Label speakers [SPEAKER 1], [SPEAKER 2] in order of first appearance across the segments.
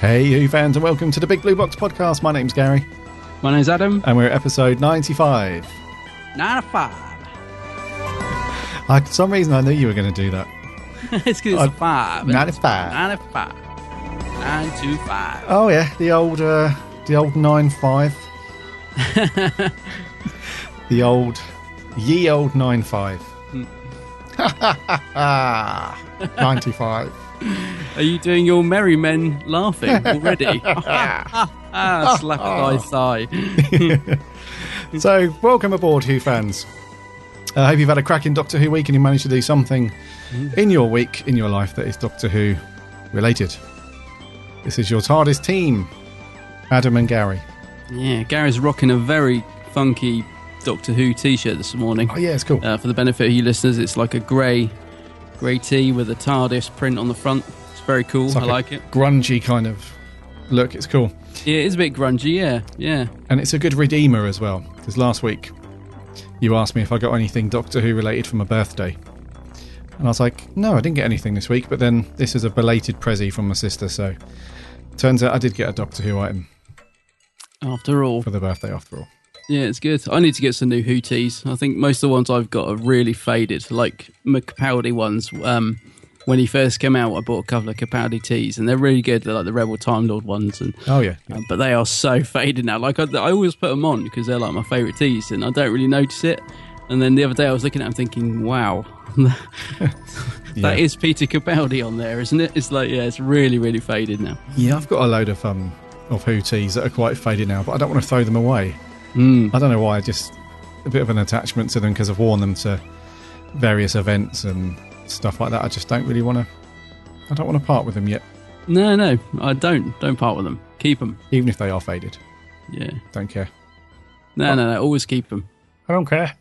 [SPEAKER 1] Hey, Who fans, and welcome to the Big Blue Box Podcast. My name's Gary.
[SPEAKER 2] My name's Adam.
[SPEAKER 1] And we're at episode 95.
[SPEAKER 2] 95.
[SPEAKER 1] I, for some reason, I knew you were going to do that.
[SPEAKER 2] it's because it's
[SPEAKER 1] I,
[SPEAKER 2] a 5.
[SPEAKER 1] 95.
[SPEAKER 2] 95. 925.
[SPEAKER 1] Oh, yeah, the old, uh, the old the old, ye old hmm. 95. 95.
[SPEAKER 2] Are you doing your merry men laughing already? ah, slap thy thigh.
[SPEAKER 1] So, welcome aboard, Who fans. I hope you've had a cracking Doctor Who week and you managed to do something in your week, in your life, that is Doctor Who related. This is your TARDIS team, Adam and Gary.
[SPEAKER 2] Yeah, Gary's rocking a very funky Doctor Who t-shirt this morning.
[SPEAKER 1] Oh yeah, it's cool.
[SPEAKER 2] Uh, for the benefit of you listeners, it's like a grey, grey tee with a TARDIS print on the front. It's very cool.
[SPEAKER 1] It's
[SPEAKER 2] I
[SPEAKER 1] a
[SPEAKER 2] like it.
[SPEAKER 1] grungy kind of look. It's cool.
[SPEAKER 2] Yeah, it is a bit grungy. Yeah, yeah.
[SPEAKER 1] And it's a good redeemer as well. Because last week you asked me if I got anything Doctor Who related for my birthday. And I was like, no, I didn't get anything this week. But then this is a belated Prezi from my sister. So turns out I did get a Doctor Who item
[SPEAKER 2] After all,
[SPEAKER 1] for the birthday after all.
[SPEAKER 2] Yeah, it's good. I need to get some new Hooties. I think most of the ones I've got are really faded, like Capaldi ones. Um, when he first came out, I bought a couple of Capaldi tees, and they're really good. They're like the Rebel Time Lord ones, and
[SPEAKER 1] Oh, yeah.
[SPEAKER 2] uh, but they are so faded now. Like I, I always put them on because they're like my favourite tees, and I don't really notice it. And then the other day I was looking at them thinking, wow, that is
[SPEAKER 1] Yeah.
[SPEAKER 2] Peter Capaldi on there, isn't it? It's like yeah, it's really really faded now.
[SPEAKER 1] Yeah, I've got a load of um of Who tees that are quite faded now, but I don't want to throw them away.
[SPEAKER 2] Mm.
[SPEAKER 1] I don't know why. Just a bit of an attachment to them because I've worn them to various events and stuff like that. I just don't really want to. I don't want to part with them yet,
[SPEAKER 2] No, no, I don't. Don't part with them. Keep them.
[SPEAKER 1] even if they are faded.
[SPEAKER 2] Yeah.
[SPEAKER 1] Don't care.
[SPEAKER 2] No, no, no. Always keep them.
[SPEAKER 1] I don't care.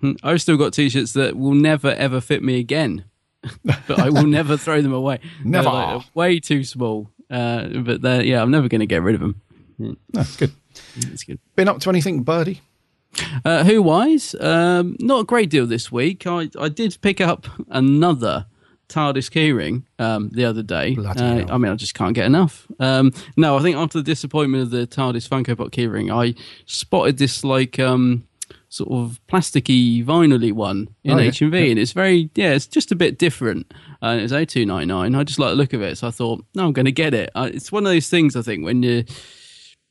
[SPEAKER 2] Hmm, I've still got t-shirts that will never ever fit me again, but I will never throw them away.
[SPEAKER 1] Never.
[SPEAKER 2] Like, way too small. Uh, but they're, yeah, I'm never going to get rid of them.
[SPEAKER 1] That's good.
[SPEAKER 2] It's good.
[SPEAKER 1] Been up to anything, Birdie?
[SPEAKER 2] Uh, who wise? Um, not a great deal this week. I, I did pick up another TARDIS keyring um, the other day. Uh. I mean, I just can't get enough. Um, no, I think after the disappointment of the TARDIS Funko Pop keyring, I spotted this like um, sort of plasticky, vinyl one in
[SPEAKER 1] Oh, yeah.
[SPEAKER 2] HMV, and it's very yeah, it's just a bit different. Uh, it's a two ninety nine. I just like the look of it, so I thought, no, I'm going to get it. Uh, it's one of those things I think when you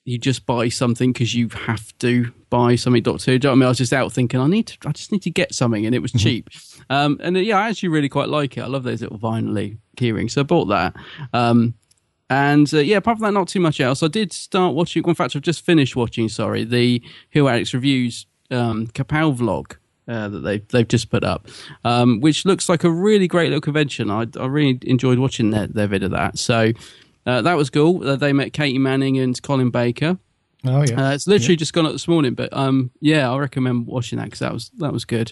[SPEAKER 2] you just buy something because you have to buy something. Doctor. Do you know I mean? I was just out thinking I need to, I just need to get something, and it was cheap. Um, and uh, yeah, I actually really quite like it. I love those little vinyl keyrings, so I bought that. Um, and uh, yeah, apart from that, not too much else. I did start watching. In fact, I've just finished watching. Sorry, the Who Addicts reviews um, Kapow vlog. Uh, that they've they've just put up, um, which looks like a really great little convention. I, I really enjoyed watching their, their vid of that. So uh, that was cool. Uh, they met Katy Manning and Colin Baker.
[SPEAKER 1] Oh yeah.
[SPEAKER 2] Uh, it's literally just gone up this morning, but um, yeah, I recommend watching that because that was that was good.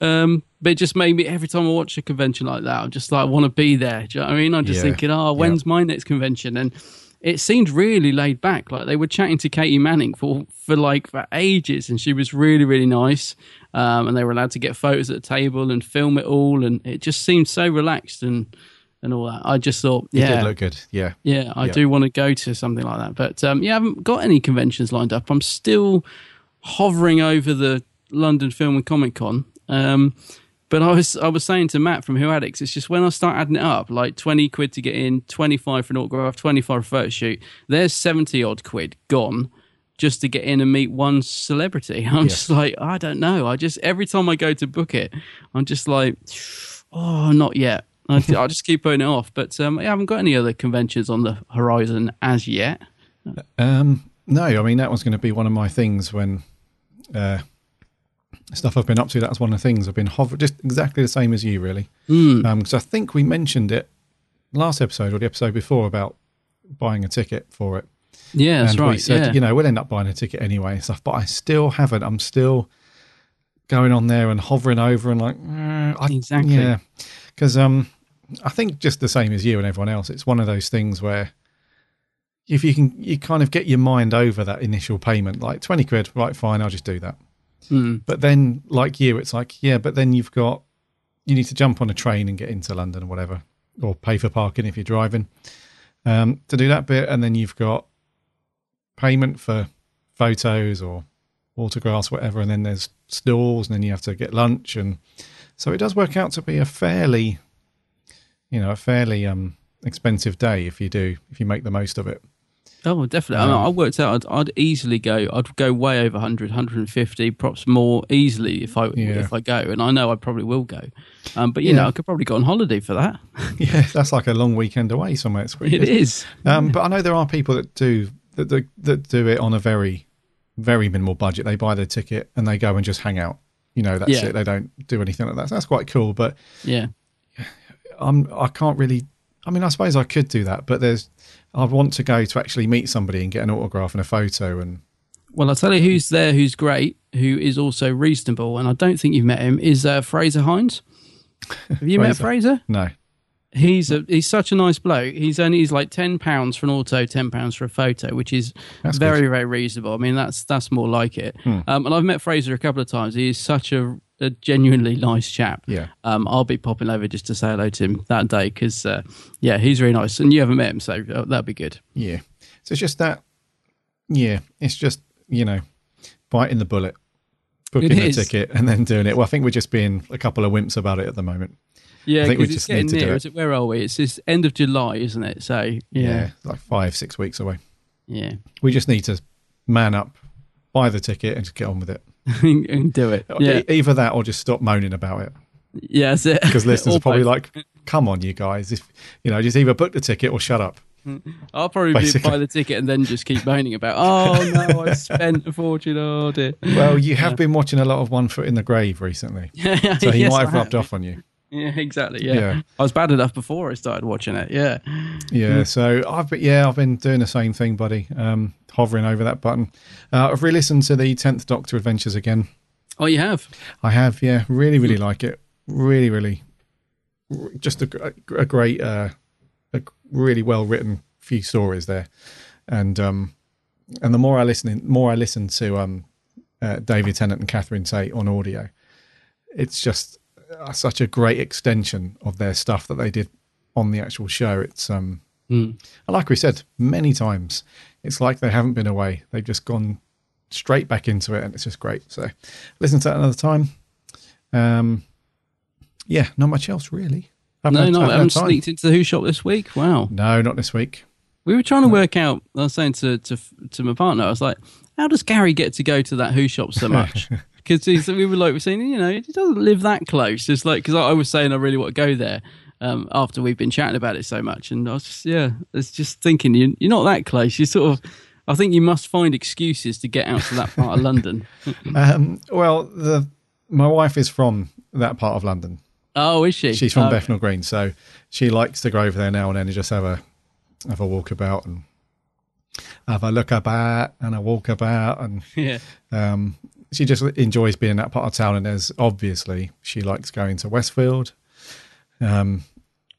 [SPEAKER 2] Um, but it just made me every time I watch a convention like that, I'm just like I want to be there. Do you know what I mean? I'm just
[SPEAKER 1] Yeah.
[SPEAKER 2] thinking, oh, when's my next convention? And it seemed really laid back. Like they were chatting to Katy Manning for for like for ages, and she was really really nice. Um, and they were allowed to get photos at the table and film it all, and it just seemed so relaxed and and all that. I just thought,
[SPEAKER 1] It
[SPEAKER 2] yeah,
[SPEAKER 1] did look good. Yeah.
[SPEAKER 2] yeah, I
[SPEAKER 1] Yeah.
[SPEAKER 2] do want to go to something like that. But um, yeah, I haven't got any conventions lined up. I'm still hovering over the London Film and Comic Con. Um, but I was I was saying to Matt from Who Addicts, it's just when I start adding it up, like twenty quid to get in, twenty five for an autograph, twenty five for a photo shoot. There's seventy odd quid gone just to get in and meet one celebrity. I'm just like, I don't know. I just every time I go to book it, I'm just like, oh, not yet. I, I just keep putting it off. But um, I haven't got any other conventions on the horizon as yet.
[SPEAKER 1] Um, no, I mean that was going to be one of my things when uh, stuff I've been up to. That's one of the things I've been hovering, just exactly the same as you, really. Because I think we mentioned it last episode or the episode before about buying a ticket for it.
[SPEAKER 2] Yeah, that's
[SPEAKER 1] and
[SPEAKER 2] right.
[SPEAKER 1] we said,
[SPEAKER 2] yeah.
[SPEAKER 1] you know, we'll end up buying a ticket anyway and stuff. But I still haven't. I'm still going on there and hovering over and like, eh, I,
[SPEAKER 2] Exactly.
[SPEAKER 1] yeah, because um, I think just the same as you and everyone else. It's one of those things where if you can, you kind of get your mind over that initial payment, like twenty quid, right? Fine, I'll just do that.
[SPEAKER 2] Mm.
[SPEAKER 1] But then, like you, it's like, yeah, but then you've got you need to jump on a train and get into London or whatever, or pay for parking if you're driving um, to do that bit, and then you've got payment for photos or autographs, whatever, and then there's stalls, and then you have to get lunch, and so it does work out to be a fairly, you know, a fairly um, expensive day if you do if you make the most of it.
[SPEAKER 2] Oh, definitely. I, mean, I worked out I'd, I'd easily go. I'd go way over 100, 150, perhaps more easily if I
[SPEAKER 1] Yeah.
[SPEAKER 2] if I go. And I know I probably will go. Um, but you
[SPEAKER 1] Yeah.
[SPEAKER 2] know, I could probably go on holiday for that.
[SPEAKER 1] yeah, that's like a long weekend away somewhere. It's
[SPEAKER 2] It
[SPEAKER 1] good.
[SPEAKER 2] is.
[SPEAKER 1] Um, but I know there are people that do that, that that do it on a very very minimal budget. They buy their ticket and they go and just hang out. You know, that's
[SPEAKER 2] Yeah.
[SPEAKER 1] it. They don't do anything like that. So that's quite cool. But
[SPEAKER 2] Yeah.
[SPEAKER 1] I'm I can't really. I mean, I suppose I could do that, but there's. I want to go to actually meet somebody and get an autograph and a photo and
[SPEAKER 2] Well, I'll tell you who's there who's great, who is also reasonable, and I don't think you've met him, is uh, Frazer Hines. Have you met Frazer?
[SPEAKER 1] no.
[SPEAKER 2] He's a he's such a nice bloke. He's only he's like ten pounds for an auto, ten pounds for a photo, which is
[SPEAKER 1] That's
[SPEAKER 2] very
[SPEAKER 1] good.
[SPEAKER 2] very reasonable. I mean that's that's more like it.
[SPEAKER 1] Hmm.
[SPEAKER 2] Um, and I've met Frazer a couple of times. He's such a, a genuinely nice chap.
[SPEAKER 1] Yeah.
[SPEAKER 2] Um, I'll be popping over just to say hello to him that day because uh, yeah, he's really nice. And you haven't met him, so uh, that'd be good.
[SPEAKER 1] Yeah. So it's just that. Yeah, it's just you know, biting the bullet, booking the ticket, and then doing it. Well, I think we're just being a couple of wimps about it at the moment.
[SPEAKER 2] Yeah,
[SPEAKER 1] I think we
[SPEAKER 2] it's
[SPEAKER 1] just need
[SPEAKER 2] getting
[SPEAKER 1] to do
[SPEAKER 2] near.
[SPEAKER 1] it.
[SPEAKER 2] Is it where are we? It's this end of July, isn't it? So
[SPEAKER 1] Yeah,
[SPEAKER 2] yeah,
[SPEAKER 1] like five, six weeks away.
[SPEAKER 2] yeah,
[SPEAKER 1] We just need to man up, buy the ticket, and just get on with it.
[SPEAKER 2] and do it. Yeah,
[SPEAKER 1] Either that or just stop moaning about it.
[SPEAKER 2] yeah, that's it.
[SPEAKER 1] Because listeners are probably
[SPEAKER 2] both.
[SPEAKER 1] like, come on, you guys. If you know, just either book the ticket or shut up.
[SPEAKER 2] I'll probably
[SPEAKER 1] Basically.
[SPEAKER 2] buy the ticket and then just keep moaning about, oh no, I spent a fortune. Oh dear.
[SPEAKER 1] Well, you have been watching a lot of One Foot in the Grave recently. So he
[SPEAKER 2] Yes,
[SPEAKER 1] might have rubbed off on you.
[SPEAKER 2] Yeah, exactly. Yeah.
[SPEAKER 1] Yeah.
[SPEAKER 2] I was bad enough before I started watching it. Yeah.
[SPEAKER 1] Yeah, so I've been, yeah, I've been doing the same thing, buddy. Um, hovering over that button. Uh, I've re-listened to the Tenth Doctor Adventures again.
[SPEAKER 2] Oh, you have.
[SPEAKER 1] I have, yeah, really, really like it. Really, really, just a, a great, uh, a really well written few stories there, and um, and the more I listen, more I listen to um, uh, David Tennant and Catherine Tate on audio, it's just such a great extension of their stuff that they did on the actual show. It's um, and like we said many times, it's like they haven't been away. They've just gone straight back into it, and it's just great. So listen to that another time. Um, yeah, not much else really. Haven't
[SPEAKER 2] No,
[SPEAKER 1] had-
[SPEAKER 2] no, I
[SPEAKER 1] haven't
[SPEAKER 2] sneaked into the Who shop this week. Wow.
[SPEAKER 1] No, not this week.
[SPEAKER 2] We were trying to work out. I was saying to to to my partner, I was like, "How does Gary get to go to that Who shop so much?" Because we were like, we're saying, you know, he doesn't live that close. It's like because I, I was saying I really want to go there um, after we've been chatting about it so much, and I was just yeah, it's just thinking you you're not that close. You sort of, I think you must find excuses to get out to that part of London.
[SPEAKER 1] Um, well, the my wife is from that part of London.
[SPEAKER 2] Oh, is she?
[SPEAKER 1] She's from
[SPEAKER 2] oh,
[SPEAKER 1] Bethnal Green, so she likes to go over there now and then and just have a have a walk about and have a look about and a walk about and
[SPEAKER 2] Yeah.
[SPEAKER 1] um, she just enjoys being in that part of town. And there's obviously she likes going to Westfield, um,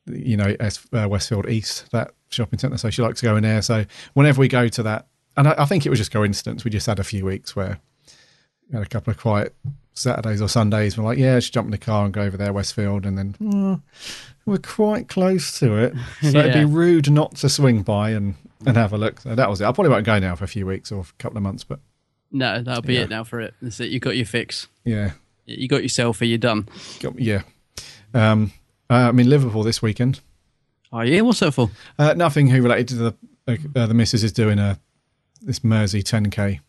[SPEAKER 1] you know, uh, Westfield East, that shopping centre. So she likes going there. So whenever we go to that, and I, I think it was just coincidence, we just had a few weeks where we had a couple of quiet Saturdays or Sundays. We're like, yeah, just jump in the car and go over there, Westfield, and then "Oh, we're quite close to it. So it'd be rude not to swing by and, and have a look. So that was it. I probably won't go now for a few weeks or a couple of months, but
[SPEAKER 2] No, that'll be
[SPEAKER 1] Yeah.
[SPEAKER 2] it now for it. That's it. You got your fix.
[SPEAKER 1] yeah,
[SPEAKER 2] You got your selfie. You're done.
[SPEAKER 1] got, yeah. Um, uh, I'm in Liverpool this weekend.
[SPEAKER 2] Oh yeah, what's that for?
[SPEAKER 1] Uh, nothing who related to the uh, the missus is doing a this Mersey 10k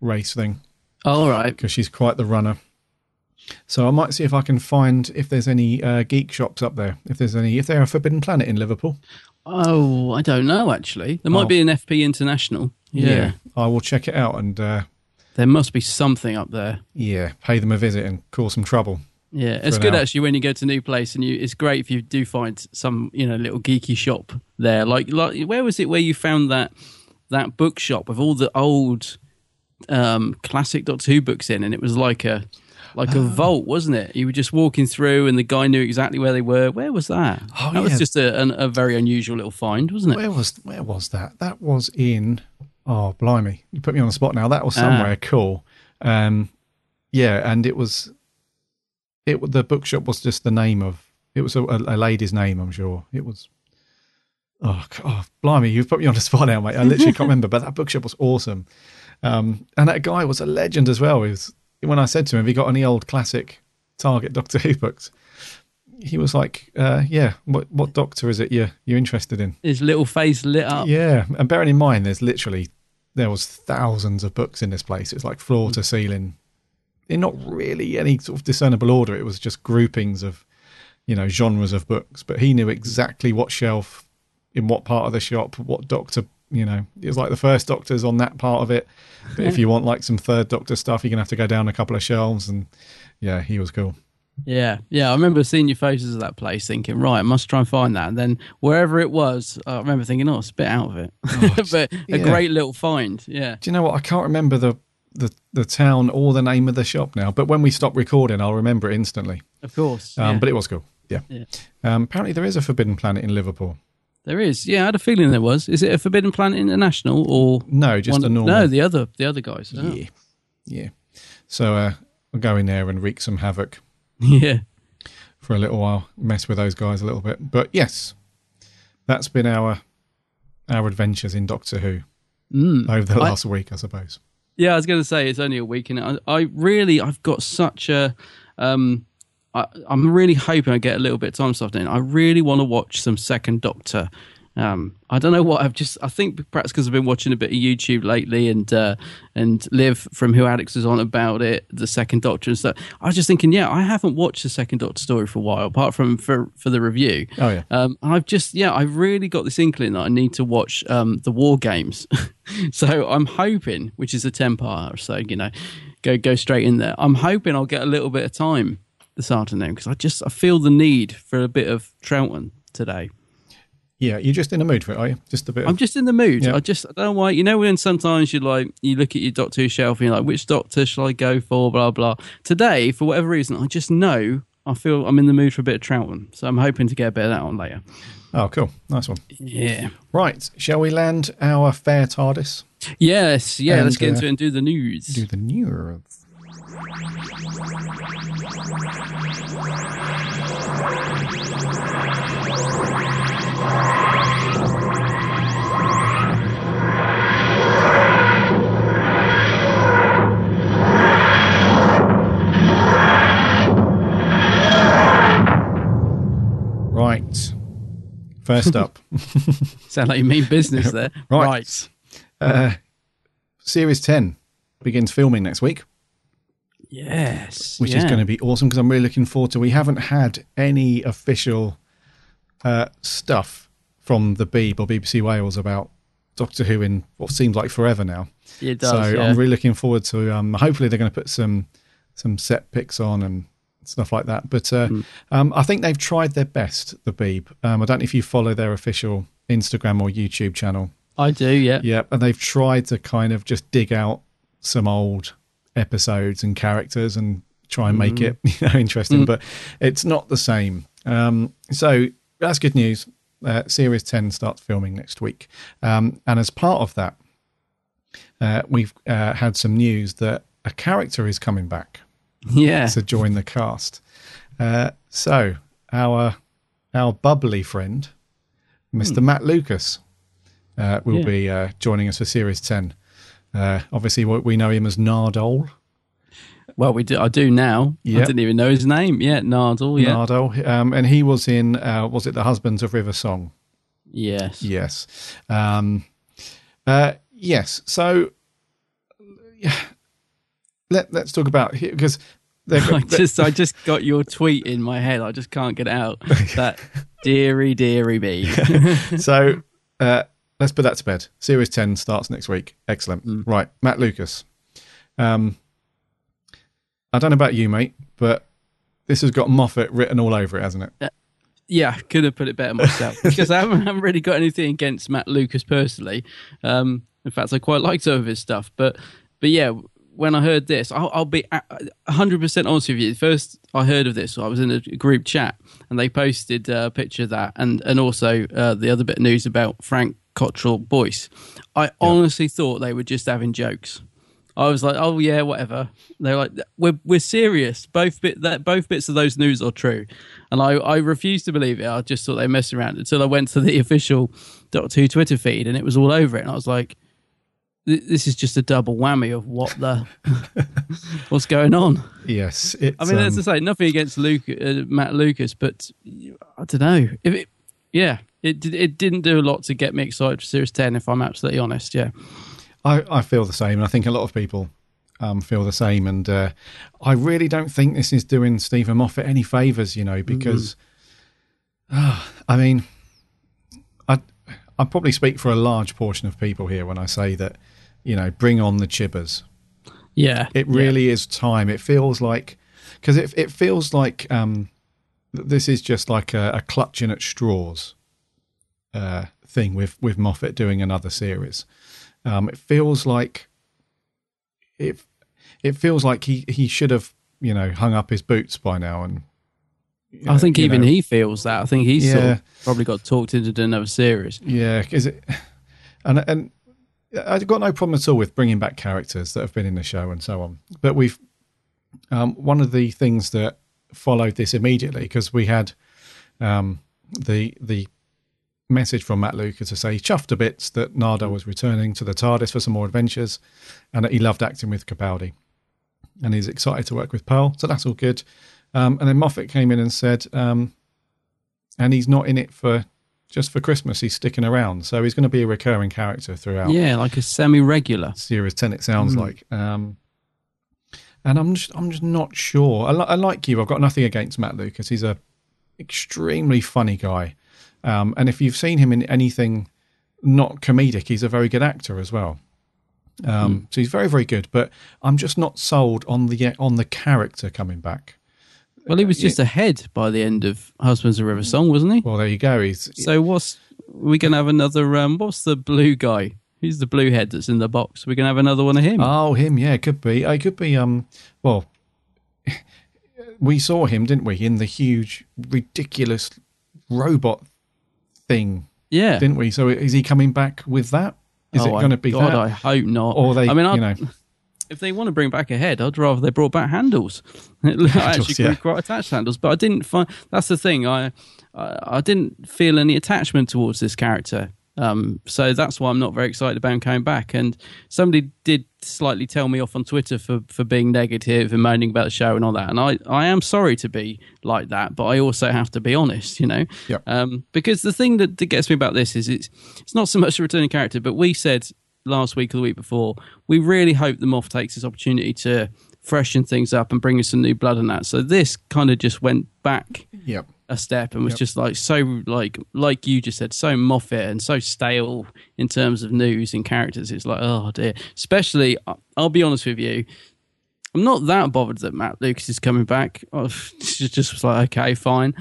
[SPEAKER 1] race thing
[SPEAKER 2] Oh, all right.
[SPEAKER 1] because she's quite the runner. So I might see if I can find if there's any uh, geek shops up there. If there's any, if they're a Forbidden Planet in Liverpool,
[SPEAKER 2] Oh, I don't know. Actually, there might
[SPEAKER 1] Oh.
[SPEAKER 2] be an FP International. Yeah,
[SPEAKER 1] I will check it out and uh,
[SPEAKER 2] there must be something up there.
[SPEAKER 1] Yeah, pay them a visit and cause some trouble.
[SPEAKER 2] Yeah, it's good
[SPEAKER 1] now.
[SPEAKER 2] actually when you go to a new place and you. It's great if you do find some you know little geeky shop there. Like like where was it where you found that that bookshop with all the old um, classic Doctor Who books in, and it was like a like
[SPEAKER 1] Oh.
[SPEAKER 2] a vault, wasn't it? You were just walking through, and the guy knew exactly where they were. Where was that?
[SPEAKER 1] Oh,
[SPEAKER 2] that
[SPEAKER 1] yeah.
[SPEAKER 2] was just a, an, a very unusual little find, wasn't it?
[SPEAKER 1] Where was where was that? That was in oh blimey! You put me on the spot now. That was
[SPEAKER 2] Ah.
[SPEAKER 1] somewhere cool. Um, yeah, and it was it the bookshop was just the name of it was a, a lady's name. I'm sure it was. Oh, oh, blimey! You've put me on the spot now, mate. I literally can't remember, but that bookshop was awesome. Um, and that guy was a legend as well. He was, when I said to him, "Have you got any old classic Target Doctor Who books?" He was like, uh, "Yeah, what what Doctor is it you you're interested in?"
[SPEAKER 2] His little face lit up.
[SPEAKER 1] Yeah, and bearing in mind, there's literally there was thousands of books in this place. It was like floor to hmm. ceiling, in not really any sort of discernible order. It was just groupings of, you know, genres of books. But he knew exactly what shelf, in what part of the shop, what Doctor. You know, it was like the first Doctor's on that part of it. But if you want like some third Doctor stuff, you're gonna have to go down a couple of shelves. And yeah, he was cool.
[SPEAKER 2] Yeah, yeah. I remember seeing your photos of that place, thinking, right, I must try and find that. And then wherever it was, I remember thinking, oh, it's a bit out of it, but a great little find. Yeah,
[SPEAKER 1] Do you know what? I can't remember the, the the town or the name of the shop now. But when we stop recording, I'll remember it instantly.
[SPEAKER 2] of course.
[SPEAKER 1] Um,
[SPEAKER 2] yeah.
[SPEAKER 1] But it was cool. Yeah.
[SPEAKER 2] Yeah.
[SPEAKER 1] Um, apparently, there is a Forbidden Planet in Liverpool.
[SPEAKER 2] there is. Yeah, I had a feeling there was. Is it a Forbidden Planet International or
[SPEAKER 1] No, just
[SPEAKER 2] one-
[SPEAKER 1] a normal.
[SPEAKER 2] No, the other, the other guys. Oh.
[SPEAKER 1] yeah, yeah. So uh, we'll go in there and wreak some havoc
[SPEAKER 2] yeah.
[SPEAKER 1] for a little while, mess with those guys a little bit. But yes, that's been our our adventures in Doctor Who
[SPEAKER 2] Mm.
[SPEAKER 1] over the
[SPEAKER 2] I-
[SPEAKER 1] last week, I suppose.
[SPEAKER 2] Yeah, I was going to say it's only a week, and I, I really, I've got such a, um, I, I'm really hoping I get a little bit of time stuff in. I really want to watch some Second Doctor. Um, I don't know what I've just. I think perhaps because I've been watching a bit of YouTube lately, and uh, and Liv from Who Addicts was on about it, the Second Doctor and stuff. I was just thinking, yeah, I haven't watched the Second Doctor story for a while, apart from for for the review.
[SPEAKER 1] Oh yeah.
[SPEAKER 2] Um, I've just, yeah, I've really got this inkling that I need to watch um, the War Games. so I'm hoping, which is a 10 part, so, you know, go go straight in there. I'm hoping I'll get a little bit of time this afternoon because I just, I feel the need for a bit of Troughton today.
[SPEAKER 1] Yeah, you're just in the mood for it, are you? Just a bit.
[SPEAKER 2] I'm just in the mood.
[SPEAKER 1] Yeah.
[SPEAKER 2] I just, I don't know why, you know, when sometimes you like, you look at your Doctor Who shelf and you're like, which Doctor shall I go for, blah, blah. Today, for whatever reason, I just know I feel I'm in the mood for a bit of Troughton. So I'm hoping to get a bit of that on later.
[SPEAKER 1] oh, cool, nice one.
[SPEAKER 2] Yeah.
[SPEAKER 1] Right, shall we land our fair TARDIS?
[SPEAKER 2] Yes, yeah,
[SPEAKER 1] And,
[SPEAKER 2] let's get into
[SPEAKER 1] uh,
[SPEAKER 2] it and do the news.
[SPEAKER 1] Do the news. Right. First up,
[SPEAKER 2] Sound like you mean business there.
[SPEAKER 1] Right. uh, Series 10 begins filming next week.
[SPEAKER 2] Yes.
[SPEAKER 1] which is going to be awesome because I'm really looking forward to. We haven't had any official uh, stuff from the Beeb or BBC Wales about Doctor Who in what seems like forever now.
[SPEAKER 2] It does.
[SPEAKER 1] so
[SPEAKER 2] yeah.
[SPEAKER 1] I'm really looking forward to. Um, hopefully, they're going to put some some set picks on and stuff like that. But uh,
[SPEAKER 2] Mm.
[SPEAKER 1] um, I think they've tried their best. The Beeb. Um, I don't know if you follow their official Instagram or YouTube channel.
[SPEAKER 2] I do, yeah.
[SPEAKER 1] Yeah, and they've tried to kind of just dig out some old episodes and characters and try and make it you know interesting, but it's not the same. Um, so that's good news. Uh, Series ten starts filming next week, um, and as part of that, uh, we've uh, had some news that a character is coming back
[SPEAKER 2] Yeah.
[SPEAKER 1] to join the cast. Uh, so our our bubbly friend, Mr. Matt Lucas, uh, will
[SPEAKER 2] Yeah.
[SPEAKER 1] be uh, joining us for Series Ten. Uh, obviously, we we know him as Nardole.
[SPEAKER 2] Well, we do. I do now.
[SPEAKER 1] Yeah.
[SPEAKER 2] I didn't even know his name. Yeah, Nardole. Yeah.
[SPEAKER 1] Nardole, um, and he was in uh, was it the Husbands of River Song?
[SPEAKER 2] yes.
[SPEAKER 1] Yes, um, uh, yes. So yeah, let let's talk about here because
[SPEAKER 2] I just, I just got your tweet in my head. I just can't get out. That deary, deary me.
[SPEAKER 1] so uh, let's put that to bed. Series 10 starts next week. Excellent.
[SPEAKER 2] Mm.
[SPEAKER 1] Right. Matt Lucas. Um, I don't know about you, mate, but this has got Moffat written all over it, hasn't it?
[SPEAKER 2] Yeah, could have put it better myself because I haven't, haven't really got anything against Matt Lucas personally. Um, in fact, I quite like some of his stuff, but but yeah, when I heard this, I'll, I'll be uh, uh, hundred percent honest with you. First, I heard of this. I was in a group chat, and they posted uh, a picture of that, and and also uh, the other bit of news about Frank Cottrell Boyce. I honestly thought they were just having jokes. I was like, oh yeah, whatever. They're like, we're we're serious. Both bit that both bits of those news are true, and I I refused to believe it. I just thought they messed around until I went to the official Doctor Who Twitter feed, and it was all over it. And I was like, this is just a double whammy of what the what's going on.
[SPEAKER 1] Yes, it's,
[SPEAKER 2] I mean,
[SPEAKER 1] um,
[SPEAKER 2] as I say, nothing against Luke, uh, Matt Lucas, but I don't know if it. Yeah, it it didn't do a lot to get me excited for Series Ten. If I'm absolutely honest, yeah.
[SPEAKER 1] I, I feel the same, and I think a lot of people um, feel the same. And uh, I really don't think this is doing Steven Moffat any favors, you know, because ah, I mean, I I probably speak for a large portion of people here when I say that, you know, bring on the chibbers.
[SPEAKER 2] Yeah,
[SPEAKER 1] It really is time. It feels like because it it feels like um, this is just like a, a clutching at straws uh, thing with with Moffat doing another series. Um, it feels like it it feels like he he should have you know hung up his boots by now and.
[SPEAKER 2] I think even
[SPEAKER 1] know,
[SPEAKER 2] he feels that. I think he's sort
[SPEAKER 1] Yeah.
[SPEAKER 2] of probably got talked into doing another series.
[SPEAKER 1] Yeah, is it? And and I've got no problem at all with bringing back characters that have been in the show and so on. But we've um, one of the things that followed this immediately because we had um, the the message from Matt Lucas to say he chuffed a bit that Nardo was returning to the TARDIS for some more adventures, and that he loved acting with Capaldi, and he's excited to work with Pearl. So that's all good. Um, and then Moffat came in and said, um, and he's not in it for just for Christmas. He's sticking around, so he's going to be a recurring character throughout
[SPEAKER 2] Yeah, like a semi-regular.
[SPEAKER 1] series ten. It sounds
[SPEAKER 2] Mm.
[SPEAKER 1] like. Um, and I'm just, I'm just not sure. I, li- I like you. I've got nothing against Matt Lucas. He's a extremely funny guy, um, and if you've seen him in anything not comedic, he's a very good actor as well. Um, So he's very, very good. But I'm just not sold on the on the character coming back.
[SPEAKER 2] Well, he was just ahead by the end of Husbands of River Song, wasn't he?
[SPEAKER 1] Well, there you go. He's
[SPEAKER 2] So what's we gonna have another? Um, what's the blue guy? Who's the blue head that's in the box? We're gonna have another one of him.
[SPEAKER 1] Oh, him, yeah, it could be. It could be. Um, well, we saw him, didn't we, in the huge, ridiculous robot thing,
[SPEAKER 2] yeah.
[SPEAKER 1] didn't we? So is he coming back with that? Is it
[SPEAKER 2] Oh, I-
[SPEAKER 1] going to be
[SPEAKER 2] God,
[SPEAKER 1] that?
[SPEAKER 2] I hope not.
[SPEAKER 1] or they,
[SPEAKER 2] I mean,
[SPEAKER 1] you
[SPEAKER 2] I'd,
[SPEAKER 1] know,
[SPEAKER 2] if they want to bring back a head, I'd rather they brought back handles. I actually
[SPEAKER 1] yeah.
[SPEAKER 2] could quite attached handles, but I didn't find. That's the thing. I, I I didn't feel any attachment towards this character. Um, so that's why I'm not very excited about him coming back. And somebody did slightly tell me off on Twitter for, for being negative and moaning about the show and all that. And I, I am sorry to be like that, but I also have to be honest, you know?
[SPEAKER 1] Yep.
[SPEAKER 2] Um, because the thing that, that gets me about this is it's, it's not so much a returning character, but we said last week or the week before, we really hope the Moff takes this opportunity to freshen things up and bring us some new blood and that. So this kind of just went back
[SPEAKER 1] yep.
[SPEAKER 2] a step and was just like so like like you just said so Moffat and so stale in terms of news and characters. It's like oh dear. Especially, I'll be honest with you. I'm not that bothered that Matt Lucas is coming back. I just just was like okay, fine.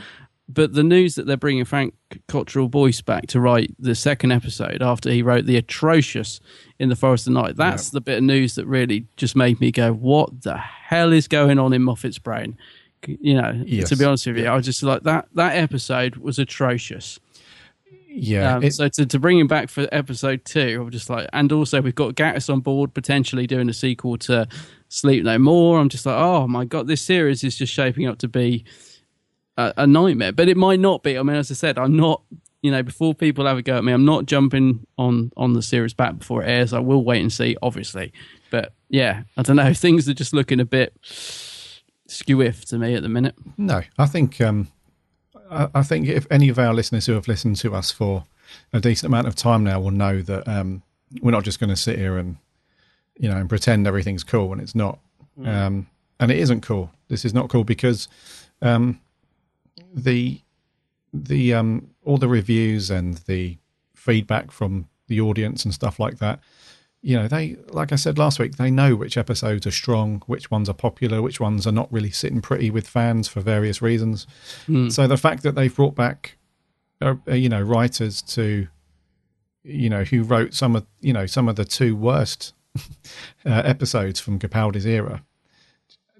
[SPEAKER 2] But the news that they're bringing Frank Cottrell Boyce back to write the second episode after he wrote the atrocious in the Forest of Night, that's the bit of news that really just made me go, "What the hell is going on in Moffat's brain?" You know,
[SPEAKER 1] Yes.
[SPEAKER 2] to be honest with you, I was just like that. That episode was atrocious.
[SPEAKER 1] Yeah.
[SPEAKER 2] Um,
[SPEAKER 1] it-
[SPEAKER 2] so to, to bring him back for episode two, I'm just like, and also we've got Gatiss on board potentially doing a sequel to Sleep No More. I'm just like, oh my god, this series is just shaping up to be a, a nightmare. But it might not be. I mean, as I said, I'm not. You know, before people have a go at me, I'm not jumping on on the series back before it airs. I will wait and see, obviously. But yeah, I don't know. Things are just looking a bit skew-if to me at the minute.
[SPEAKER 1] No, I think um, I, I think if any of our listeners who have listened to us for a decent amount of time now will know that um, we're not just going to sit here and you know and pretend everything's cool when it's not, um, and it isn't cool. This is not cool because um, the the um, all the reviews and the feedback from the audience and stuff like that. you know, they like I said last week, they know which episodes are strong, which ones are popular, which ones are not really sitting pretty with fans for various reasons. So the fact that they've brought back, uh, uh, you know, writers to, you know, who wrote some of, you know, some of the two worst uh, episodes from Capaldi's era,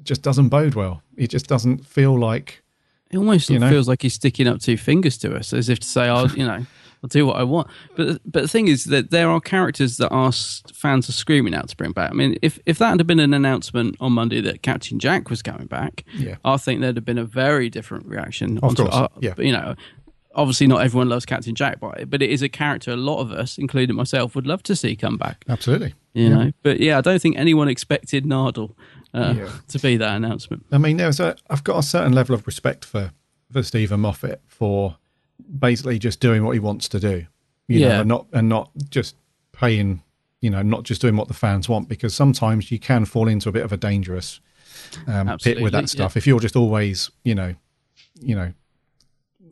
[SPEAKER 1] just doesn't bode well. It just doesn't feel like
[SPEAKER 2] It almost
[SPEAKER 1] You know?
[SPEAKER 2] feels like he's sticking up two fingers to us, as if to say, "I'll, you know, I'll do what I want." But but the thing is that there are characters that our fans are screaming out to bring back. I mean, if if that had been an announcement on Monday that Captain Jack was coming back,
[SPEAKER 1] Yeah.
[SPEAKER 2] I think there'd have been a very different reaction.
[SPEAKER 1] Of
[SPEAKER 2] onto-
[SPEAKER 1] course,
[SPEAKER 2] uh,
[SPEAKER 1] yeah.
[SPEAKER 2] but, you know. Obviously, not everyone loves Captain Jack, but but it is a character a lot of us, including myself, would love to see come back.
[SPEAKER 1] absolutely.
[SPEAKER 2] You know, but yeah, I don't think anyone expected Nardole uh,
[SPEAKER 1] Yeah.
[SPEAKER 2] to be that announcement.
[SPEAKER 1] I mean, there's a, I've got a certain level of respect for for Steven Moffat for basically just doing what he wants to do, you
[SPEAKER 2] Yeah.
[SPEAKER 1] know, and not and not just paying, you know, not just doing what the fans want, because sometimes you can fall into a bit of a dangerous um, pit with that stuff. If you're just always, you know, you know,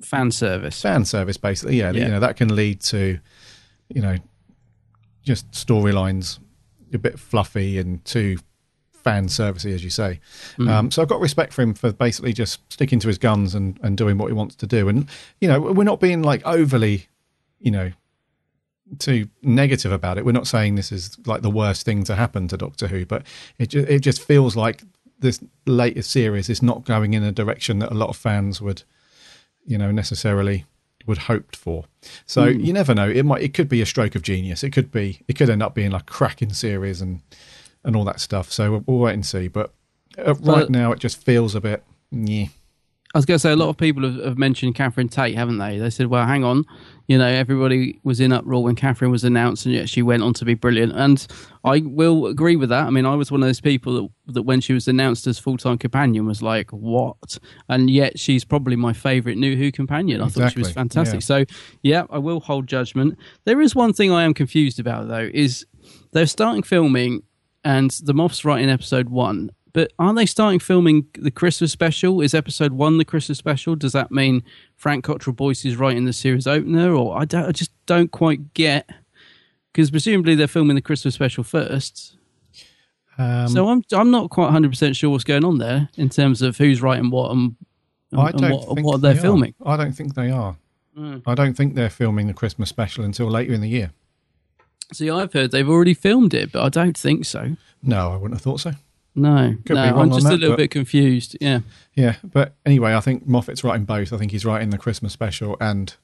[SPEAKER 2] Fan service.
[SPEAKER 1] fan service basically, yeah,
[SPEAKER 2] Yeah.
[SPEAKER 1] you know, that can lead to, you know, just storylines a bit fluffy and too fan servicey, as you say. Um, so I've got respect for him for basically just sticking to his guns and, and doing what he wants to do. And, you know, we're not being like overly, you know, too negative about it. We're not saying this is like the worst thing to happen to Doctor Who, but it, ju- it just feels like this latest series is not going in a direction that a lot of fans would, you know, necessarily would hoped for. So you never know. It might. It could be a stroke of genius. It could be. It could end up being like cracking series and and all that stuff. So we'll, we'll wait and see. But uh, right now, it just feels a bit. Yeah.
[SPEAKER 2] I was going to say a lot of people have, have mentioned Catherine Tate, haven't they? They said, "Well, hang on, you know, everybody was in uproar when Catherine was announced, and yet she went on to be brilliant." And I will agree with that. I mean, I was one of those people that, that when she was announced as full time companion, was like, "What?" And yet she's probably my favourite New Who companion. I thought she was fantastic.
[SPEAKER 1] yeah.
[SPEAKER 2] So, yeah, I will hold judgment. There is one thing I am confused about though: is they're starting filming, and the Moffs writing episode one. But aren't they starting filming the Christmas special? Is episode one the Christmas special? Does that mean Frank Cottrell Boyce is writing the series opener, or I, don't, I just don't quite get? Because presumably they're filming the Christmas special first.
[SPEAKER 1] Um,
[SPEAKER 2] so I'm I'm not quite 100 percent sure what's going on there in terms of who's writing what and, and,
[SPEAKER 1] I
[SPEAKER 2] and what,
[SPEAKER 1] think
[SPEAKER 2] what they're
[SPEAKER 1] they are.
[SPEAKER 2] filming.
[SPEAKER 1] I don't think they are. I don't think they're filming the Christmas special until later in the year.
[SPEAKER 2] See, I've heard they've already filmed it, but I don't think so.
[SPEAKER 1] No, I wouldn't have thought so.
[SPEAKER 2] No,
[SPEAKER 1] Could
[SPEAKER 2] no, I'm just a little
[SPEAKER 1] but-
[SPEAKER 2] bit confused. Yeah.
[SPEAKER 1] Yeah, but anyway, I think Moffat's writing both. I think he's writing the Christmas special and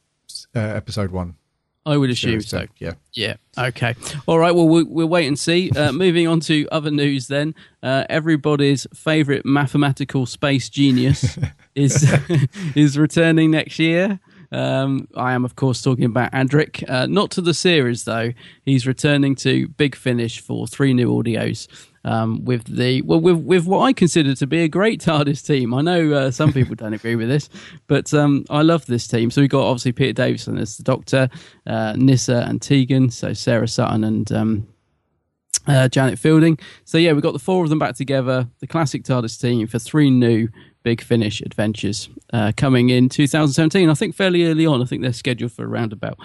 [SPEAKER 1] uh, episode one.
[SPEAKER 2] I would assume so.
[SPEAKER 1] Yeah.
[SPEAKER 2] Yeah. Okay. All right. Well, we'll, we'll wait and see. Uh, moving on to other news, then. Uh, everybody's favourite mathematical space genius is is returning next year. Um, I am, of course, talking about Adric. Uh, not to the series, though. He's returning to Big Finish for three new audios. Um, with the well, with with what I consider to be a great TARDIS team. I know uh, some people don't agree with this, but um, I love this team. So we've got obviously Peter Davison as the Doctor, uh, Nyssa and Tegan, so Sarah Sutton and um, uh, Janet Fielding. So yeah, we've got the four of them back together, the classic TARDIS team for three new Big Finish adventures uh, coming in 2017. I think fairly early on. I think they're scheduled for around about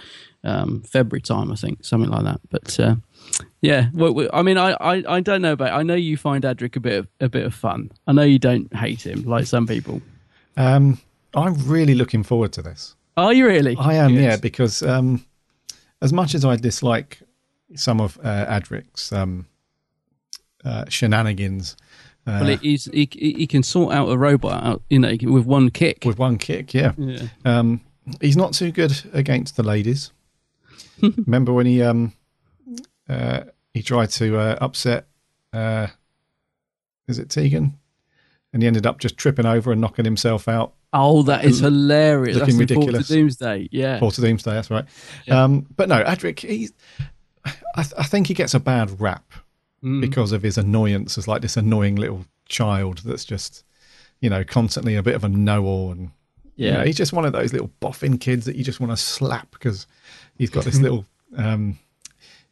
[SPEAKER 2] um, February time. I think something like that. But uh, yeah, well, we- I mean, I, I, I don't know about. I know you find Adric a bit of, a bit of fun. I know you don't hate him like some people.
[SPEAKER 1] Um, I'm really looking forward to this.
[SPEAKER 2] Are you really?
[SPEAKER 1] I am,
[SPEAKER 2] Good.
[SPEAKER 1] yeah, because um, as much as I dislike some of uh, Adric's um, uh, shenanigans uh,
[SPEAKER 2] Well, he he can sort out a robot, out, you know, with one kick.
[SPEAKER 1] with one kick, yeah,
[SPEAKER 2] yeah.
[SPEAKER 1] um, he's not too good against the ladies. Remember when he um, uh, he tried to uh, upset, uh, is it Tegan? And he ended up just tripping over and knocking himself out
[SPEAKER 2] Oh, that is hilarious.
[SPEAKER 1] Looking
[SPEAKER 2] That's
[SPEAKER 1] ridiculous.
[SPEAKER 2] Doomsday. Yeah.
[SPEAKER 1] Four to Doomsday, that's right. Um, but no, Adric, he's, I, I think he gets a bad rap
[SPEAKER 2] Mm.
[SPEAKER 1] because of his annoyance as like this annoying little child that's just, you know, constantly a bit of a know-all. And, you
[SPEAKER 2] Yeah.
[SPEAKER 1] know, he's just one of those little boffin kids that you just want to slap because he's got this little, um,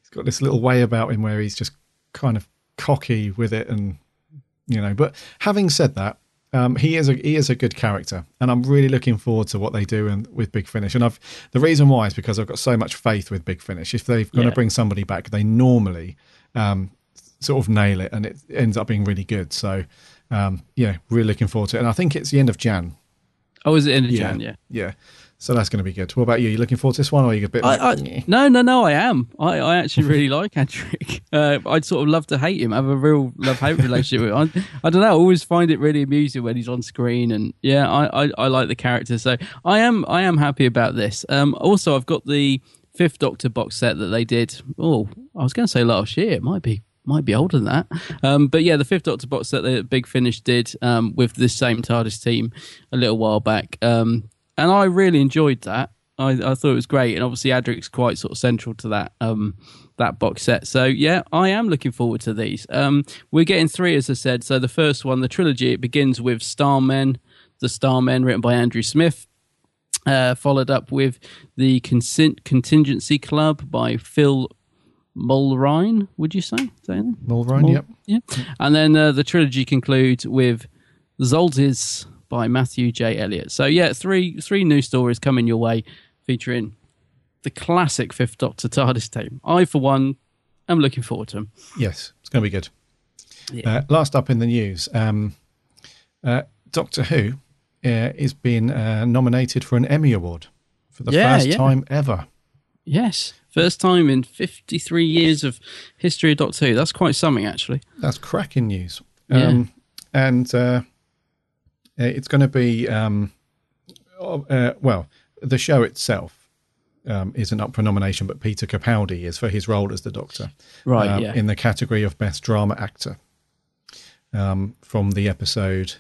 [SPEAKER 1] he's got this little way about him where he's just kind of cocky with it. And, you know, but having said that, Um, he is a he is a good character, and I'm really looking forward to what they do in, with Big Finish. And I've the reason why is because I've got so much faith with Big Finish. If they're going to
[SPEAKER 2] Yeah.
[SPEAKER 1] bring somebody back, they normally um, sort of nail it, and it ends up being really good. So um, yeah, really looking forward to it. And I think it's the end of Jan.
[SPEAKER 2] Oh, is it in Jan? Yeah.
[SPEAKER 1] yeah. So that's going to be good. What about you? You looking forward to this one, or are you a bit?
[SPEAKER 2] I,
[SPEAKER 1] like,
[SPEAKER 2] I, no, no, no. I am. I, I actually really like Adric. Uh, I'd sort of love to hate him. I have a real love hate relationship with him. I, I don't know. I always find it really amusing when he's on screen, and yeah, I, I, I like the character. So I am I am happy about this. Um, also, I've got the Fifth Doctor box set that they did. Oh, I was going to say last year. It might be might be older than that. Um, but yeah, the Fifth Doctor box set that Big Finish did um, with this same TARDIS team a little while back. Um, and I really enjoyed that. I, I thought it was great, and obviously Adric's quite sort of central to that um, that box set. So yeah, I am looking forward to these. Um, we're getting three, as I said. So the first one, the trilogy, it begins with Starmen, the Starmen, written by Andrew Smith. Uh, followed up with the Contingency Club by Phil Mulryne. Would you say? Is that it?
[SPEAKER 1] Mulryne,
[SPEAKER 2] Mul-
[SPEAKER 1] yep.
[SPEAKER 2] Yeah. And then uh, the trilogy concludes with Zaltys by Matthew J. Elliott. So yeah, three three new stories coming your way, featuring the classic Fifth Doctor TARDIS team. I, for one, am looking forward to them.
[SPEAKER 1] Yes, it's going to be good.
[SPEAKER 2] Yeah.
[SPEAKER 1] Uh, last up in the news, um, uh, Doctor Who uh, is being uh, nominated for an Emmy Award for the
[SPEAKER 2] Yeah,
[SPEAKER 1] first
[SPEAKER 2] yeah.
[SPEAKER 1] time ever.
[SPEAKER 2] Yes, first time in fifty three years of history of Doctor Who. That's quite something, actually.
[SPEAKER 1] That's cracking news.
[SPEAKER 2] Yeah.
[SPEAKER 1] Um, and uh, uh, it's going to be, um, uh, well, the show itself um, isn't up for nomination, but Peter Capaldi is for his role as the Doctor.
[SPEAKER 2] Right,
[SPEAKER 1] um,
[SPEAKER 2] yeah.
[SPEAKER 1] In the category of Best Drama Actor um, from the episode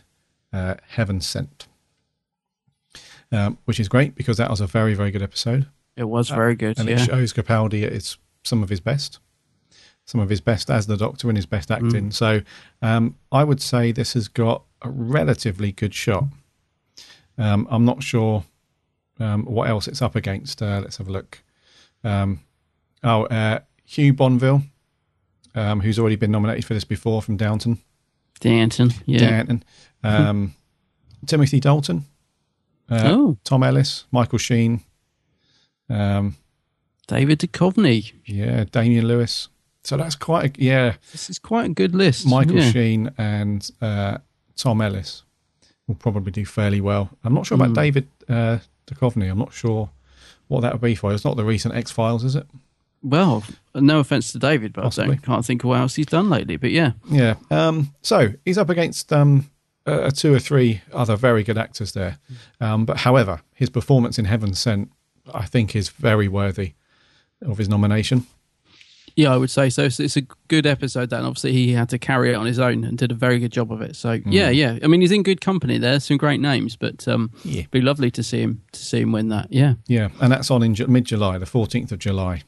[SPEAKER 1] uh, Heaven Sent. Um, which is great because that was a very, very good episode.
[SPEAKER 2] It was very good.
[SPEAKER 1] and
[SPEAKER 2] yeah.
[SPEAKER 1] it shows Capaldi at his, some of his best, some of his best as the Doctor and his best
[SPEAKER 2] Mm.
[SPEAKER 1] acting. So um, I would say this has got a relatively good shot. Um, I'm not sure um, what else it's up against. Uh, let's have a look. Um, oh, uh, Hugh Bonneville, um, who's already been nominated for this before from Downton.
[SPEAKER 2] Danton. Yeah.
[SPEAKER 1] Downton. Um, Timothy Dalton. Uh,
[SPEAKER 2] Oh.
[SPEAKER 1] Tom Ellis, Michael Sheen. Um,
[SPEAKER 2] David Duchovny.
[SPEAKER 1] Yeah, Damian Lewis. So that's quite a, yeah.
[SPEAKER 2] This is quite a good list.
[SPEAKER 1] Michael
[SPEAKER 2] yeah.
[SPEAKER 1] Sheen and uh, Tom Ellis will probably do fairly well. I'm not sure about David uh, Duchovny. I'm not sure what that would be for. It's not the recent X Files, is it?
[SPEAKER 2] Well, no offense to David, but I
[SPEAKER 1] Possibly.
[SPEAKER 2] don't, can't think of what else he's done lately. But yeah,
[SPEAKER 1] Yeah. Um, so he's up against um, uh, two or three other very good actors there. Um, but however, his performance in Heaven Sent, I think, is very worthy of his nomination.
[SPEAKER 2] yeah, I would say so. It's, it's a good episode. That and obviously he had to carry it on his own and did a very good job of it. So yeah, yeah. I mean, he's in good company there. Some great names, but um,
[SPEAKER 1] Yeah.
[SPEAKER 2] it'd be lovely to see him to see him win that. Yeah,
[SPEAKER 1] Yeah, and that's on in mid July, the 14th of July.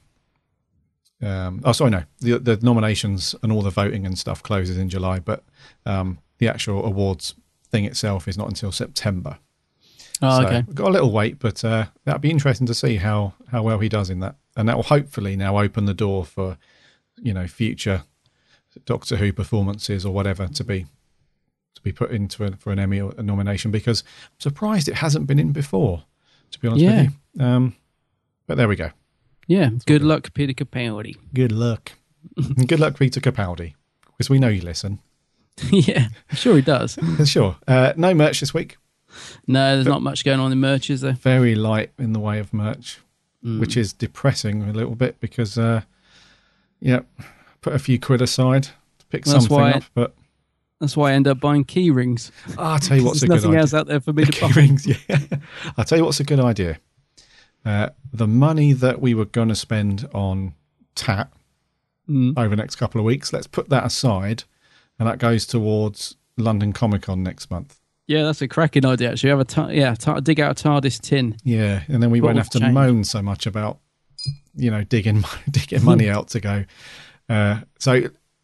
[SPEAKER 1] Um, oh, sorry, no. The, the nominations and all the voting and stuff closes in July, but um, the actual awards thing itself is not until September.
[SPEAKER 2] Oh,
[SPEAKER 1] so
[SPEAKER 2] okay.
[SPEAKER 1] we've got a little wait, but uh, that'd be interesting to see how, how well he does in that. And that will hopefully now open the door for, you know, future Doctor Who performances or whatever to be to be put into a, for an Emmy or a nomination because I'm surprised it hasn't been in before, to be honest
[SPEAKER 2] Yeah.
[SPEAKER 1] with you. Um, but there we go.
[SPEAKER 2] Yeah, good luck, Peter Capaldi.
[SPEAKER 1] Good luck. Good luck, Peter Capaldi, because we know you listen.
[SPEAKER 2] yeah, sure he does.
[SPEAKER 1] Sure. Uh, no merch this week.
[SPEAKER 2] No, there's not much going on in merch, is there?
[SPEAKER 1] Very light in the way of merch,
[SPEAKER 2] Mm.
[SPEAKER 1] which is depressing a little bit because, uh, yeah, put a few quid aside to pick
[SPEAKER 2] That's
[SPEAKER 1] something up. But
[SPEAKER 2] That's why I end up buying key rings.
[SPEAKER 1] I'll tell you what's a good idea.
[SPEAKER 2] There's nothing
[SPEAKER 1] idea.
[SPEAKER 2] else out there for me to buy.
[SPEAKER 1] Rings, yeah. I'll tell you what's a good idea. Uh, the money that we were going to spend on TAT
[SPEAKER 2] Mm.
[SPEAKER 1] over the next couple of weeks, let's put that aside, and that goes towards London Comic Con next month.
[SPEAKER 2] Yeah, that's a cracking idea. Actually, have a ta- yeah, ta- dig out a TARDIS tin.
[SPEAKER 1] Yeah, and then we won't have to
[SPEAKER 2] change?
[SPEAKER 1] moan so much about, you know, digging digging money out to go. Uh, so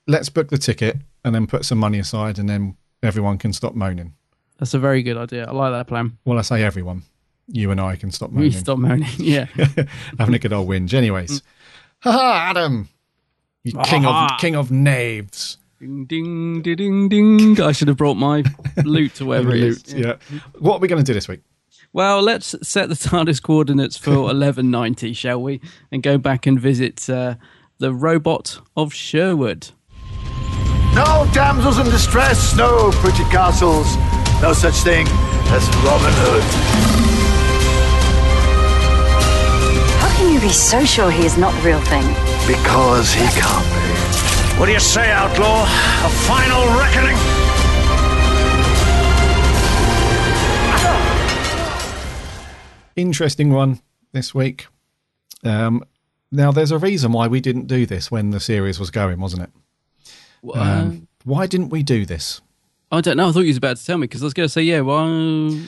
[SPEAKER 1] let's book the ticket and then put some money aside, and then everyone can stop moaning.
[SPEAKER 2] That's a very good idea. I like that plan.
[SPEAKER 1] Well, I say everyone, you and I can stop moaning.
[SPEAKER 2] We stop moaning. Yeah.
[SPEAKER 1] having a good old whinge. Anyways, ha ha, Adam, you king of king of knaves.
[SPEAKER 2] Ding, ding, ding, ding, ding. I should have brought my loot to wherever it is.
[SPEAKER 1] Loot, yeah. What are we going to do this week?
[SPEAKER 2] Well, let's set the TARDIS coordinates for 1190, shall we? And go back and visit uh, the robot of Sherwood.
[SPEAKER 3] No damsels in distress, no pretty castles, no such thing as Robin Hood.
[SPEAKER 4] How can you be so sure he is not the real thing?
[SPEAKER 3] Because he can't be.
[SPEAKER 5] What do you say, outlaw? A final reckoning?
[SPEAKER 1] Interesting one this week. Um, now, there's a reason why we didn't do this when the series was going, wasn't it? Um, why didn't we do this?
[SPEAKER 2] I don't know. I thought you was about to tell me because I was going to say, yeah, well,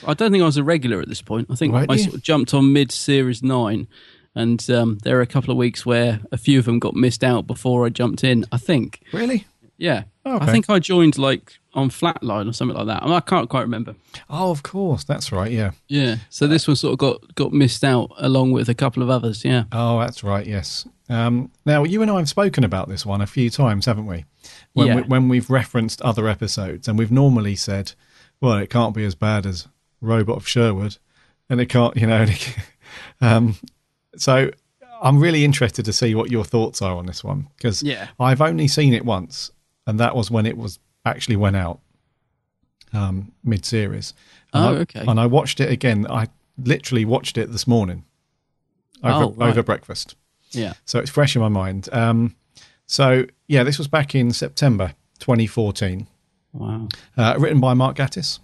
[SPEAKER 2] I don't think I was a regular at this point. I think
[SPEAKER 1] Weren't
[SPEAKER 2] I
[SPEAKER 1] you?
[SPEAKER 2] sort of jumped on mid series nine, and um, there were a couple of weeks where a few of them got missed out before I jumped in. I think,
[SPEAKER 1] Really?
[SPEAKER 2] yeah,
[SPEAKER 1] Okay.
[SPEAKER 2] I think I joined like on Flatline or something like that. I, mean, I can't quite remember.
[SPEAKER 1] Oh, of course. That's right. Yeah.
[SPEAKER 2] Yeah, so this one sort of got got missed out along with a couple of others. Yeah,
[SPEAKER 1] Oh, that's right. Yes. Um, now, you and I have spoken about this one a few times, haven't we? When,
[SPEAKER 2] Yeah.
[SPEAKER 1] we, when we've referenced other episodes, and we've normally said, "Well, it can't be as bad as Robot of Sherwood," and it can't, you know. um, so, I'm really interested to see what your thoughts are on this one because
[SPEAKER 2] Yeah.
[SPEAKER 1] I've only seen it once, and that was when it was actually went out um, mid-series. And
[SPEAKER 2] Oh,
[SPEAKER 1] I-
[SPEAKER 2] okay.
[SPEAKER 1] And I watched it again. I literally watched it this morning over,
[SPEAKER 2] Oh, right.
[SPEAKER 1] over breakfast.
[SPEAKER 2] yeah.
[SPEAKER 1] So it's fresh in my mind. Um, so yeah, this was back in September 2014.
[SPEAKER 2] Wow.
[SPEAKER 1] Uh, written by Mark Gatiss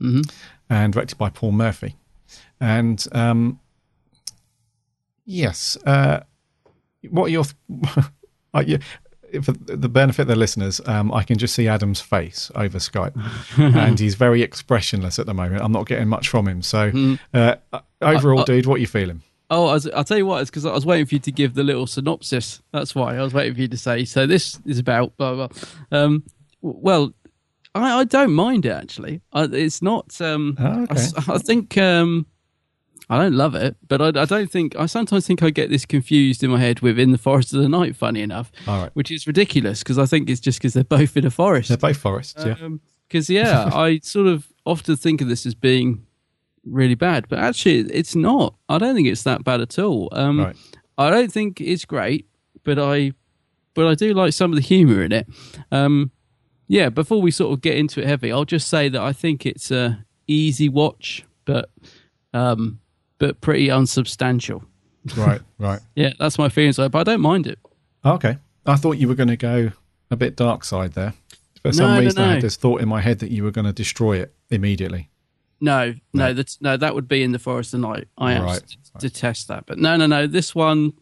[SPEAKER 1] and directed by Paul Murphy. And um, yes, uh, what are your th- are you, for the benefit of the listeners? Um, I can just see Adam's face over Skype, and he's very expressionless at the moment. I'm not getting much from him. So uh, overall, dude, what are you feeling?
[SPEAKER 2] Oh, I was, I'll tell you what, it's because I was waiting for you to give the little synopsis. That's why I was waiting for you to say. So this is about blah blah. Um, well, I, I don't mind it actually. I, it's not. Um,
[SPEAKER 1] Oh,
[SPEAKER 2] I
[SPEAKER 1] okay.
[SPEAKER 2] I, think um, I don't love it, but I, I don't think I sometimes think I get this confused in my head with "In the Forest of the Night." Funny enough,
[SPEAKER 1] All right.
[SPEAKER 2] which is ridiculous because I think it's just because they're both in a forest.
[SPEAKER 1] They're both forests, yeah.
[SPEAKER 2] Because yeah, I sort of often think of this as being really bad, but actually it's not. I don't think it's that bad at all. Um,
[SPEAKER 1] Right.
[SPEAKER 2] I don't think it's great, but I, but I do like some of the humour in it. Um, yeah. Before we sort of get into it heavy, I'll just say that I think it's a easy watch, but um, but pretty unsubstantial.
[SPEAKER 1] right, right.
[SPEAKER 2] Yeah, that's my feelings. But I don't mind it.
[SPEAKER 1] Okay. I thought you were going to go a bit dark side there. For some
[SPEAKER 2] No, no,
[SPEAKER 1] reason, I
[SPEAKER 2] no.
[SPEAKER 1] had this thought in my head that you were going to destroy it immediately.
[SPEAKER 2] No, no, that's no. That would be in the forest of night. I
[SPEAKER 1] Right,
[SPEAKER 2] detest that. But no, no, no. This one,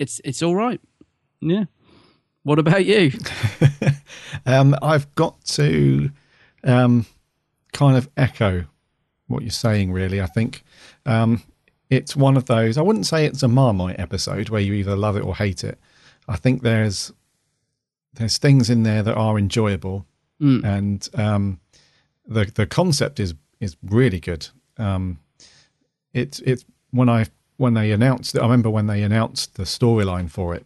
[SPEAKER 2] it's it's all right. Yeah. What about you?
[SPEAKER 1] Um, I've got to um, kind of echo what you're saying, really. I think um, it's one of those, I wouldn't say it's a Marmite episode where you either love it or hate it. I think there's there's things in there that are enjoyable, and um, the the concept is is really good. Um, it's it's when I when they announced it. I remember when they announced the storyline for it.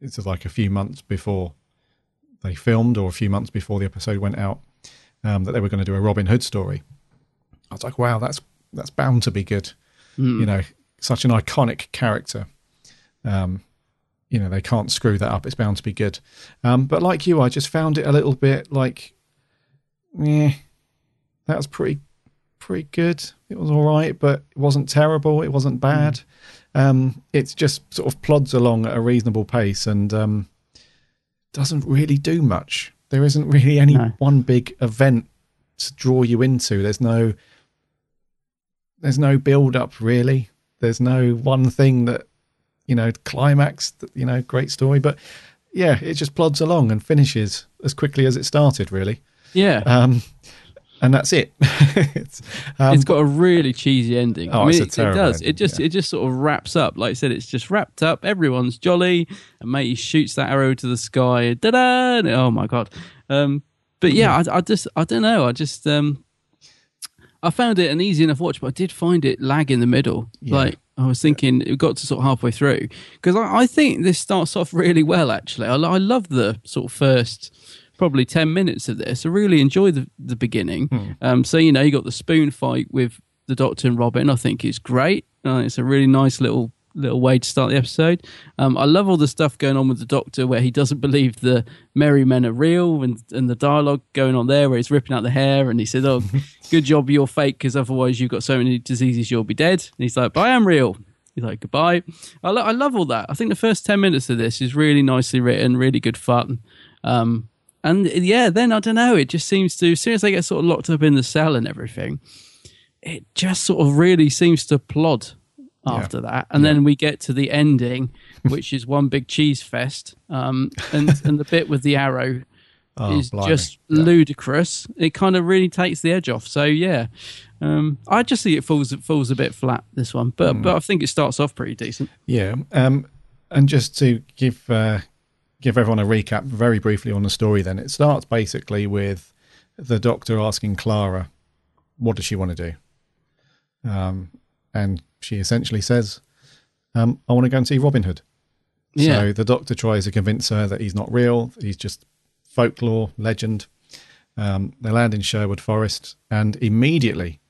[SPEAKER 1] It's like a few months before they filmed, or a few months before the episode went out, um, that they were going to do a Robin Hood story. I was like, wow, that's that's bound to be good. You know, such an iconic character. Um, you know, they can't screw that up. It's bound to be good. Um, but like you, I just found it a little bit like, yeah, that was pretty pretty good. It was all right, but it wasn't terrible. It wasn't bad. Um, it's just sort of plods along at a reasonable pace and um, doesn't really do much. There isn't really any
[SPEAKER 2] No.
[SPEAKER 1] one big event to draw you into. There's no there's no build up really. There's no one thing that you know climax. You know, great story, but yeah, it just plods along and finishes as quickly as it started. Really,
[SPEAKER 2] Yeah,
[SPEAKER 1] um, and that's it. it's, um,
[SPEAKER 2] it's got a really cheesy ending.
[SPEAKER 1] Oh,
[SPEAKER 2] I mean, it, it does.
[SPEAKER 1] ending,
[SPEAKER 2] it just
[SPEAKER 1] yeah.
[SPEAKER 2] it just sort of wraps up. Like I said, it's just wrapped up. Everyone's jolly, and mate, he shoots that arrow to the sky. Da da! Oh my god. Um, but yeah, I, I just I don't know. I just um, I found it an easy enough watch, but I did find it lag in the middle. Like I was thinking, it got to sort of halfway through because I, I think this starts off really well. Actually, I, I love the sort of first probably 10 minutes of this. I really enjoy the, the beginning. Um, so, you know, you got the spoon fight with the Doctor and Robin, I think is great. Uh, it's a really nice little little way to start the episode. Um, I love all the stuff going on with the Doctor where he doesn't believe the merry men are real and, and the dialogue going on there where he's ripping out the hair and he says, Oh, good job you're fake because otherwise you've got so many diseases you'll be dead. And he's like, But I am real. He's like, Goodbye. I, lo- I love all that. I think the first 10 minutes of this is really nicely written, really good fun. Um, and yeah, then I don't know, it just seems to, as soon as they get sort of locked up in the cell and everything, it just sort of really seems to plod after that. And then we get to the ending, which is one big cheese fest. Um, and, and the bit with the arrow
[SPEAKER 1] Oh,
[SPEAKER 2] is
[SPEAKER 1] blimey.
[SPEAKER 2] just ludicrous. It kind of really takes the edge off. So yeah, um, I just think it falls it falls a bit flat this one, but
[SPEAKER 1] Hmm.
[SPEAKER 2] but I think it starts off pretty decent.
[SPEAKER 1] Yeah, um, and just to give uh, give everyone a recap very briefly on the story, then it starts basically with the Doctor asking Clara, "What does she want to do?" Um, and she essentially says, um, "I want to go and see Robin Hood."
[SPEAKER 2] Yeah.
[SPEAKER 1] So the Doctor tries to convince her that he's not real; he's just folklore, legend. Um, they land in Sherwood Forest and immediately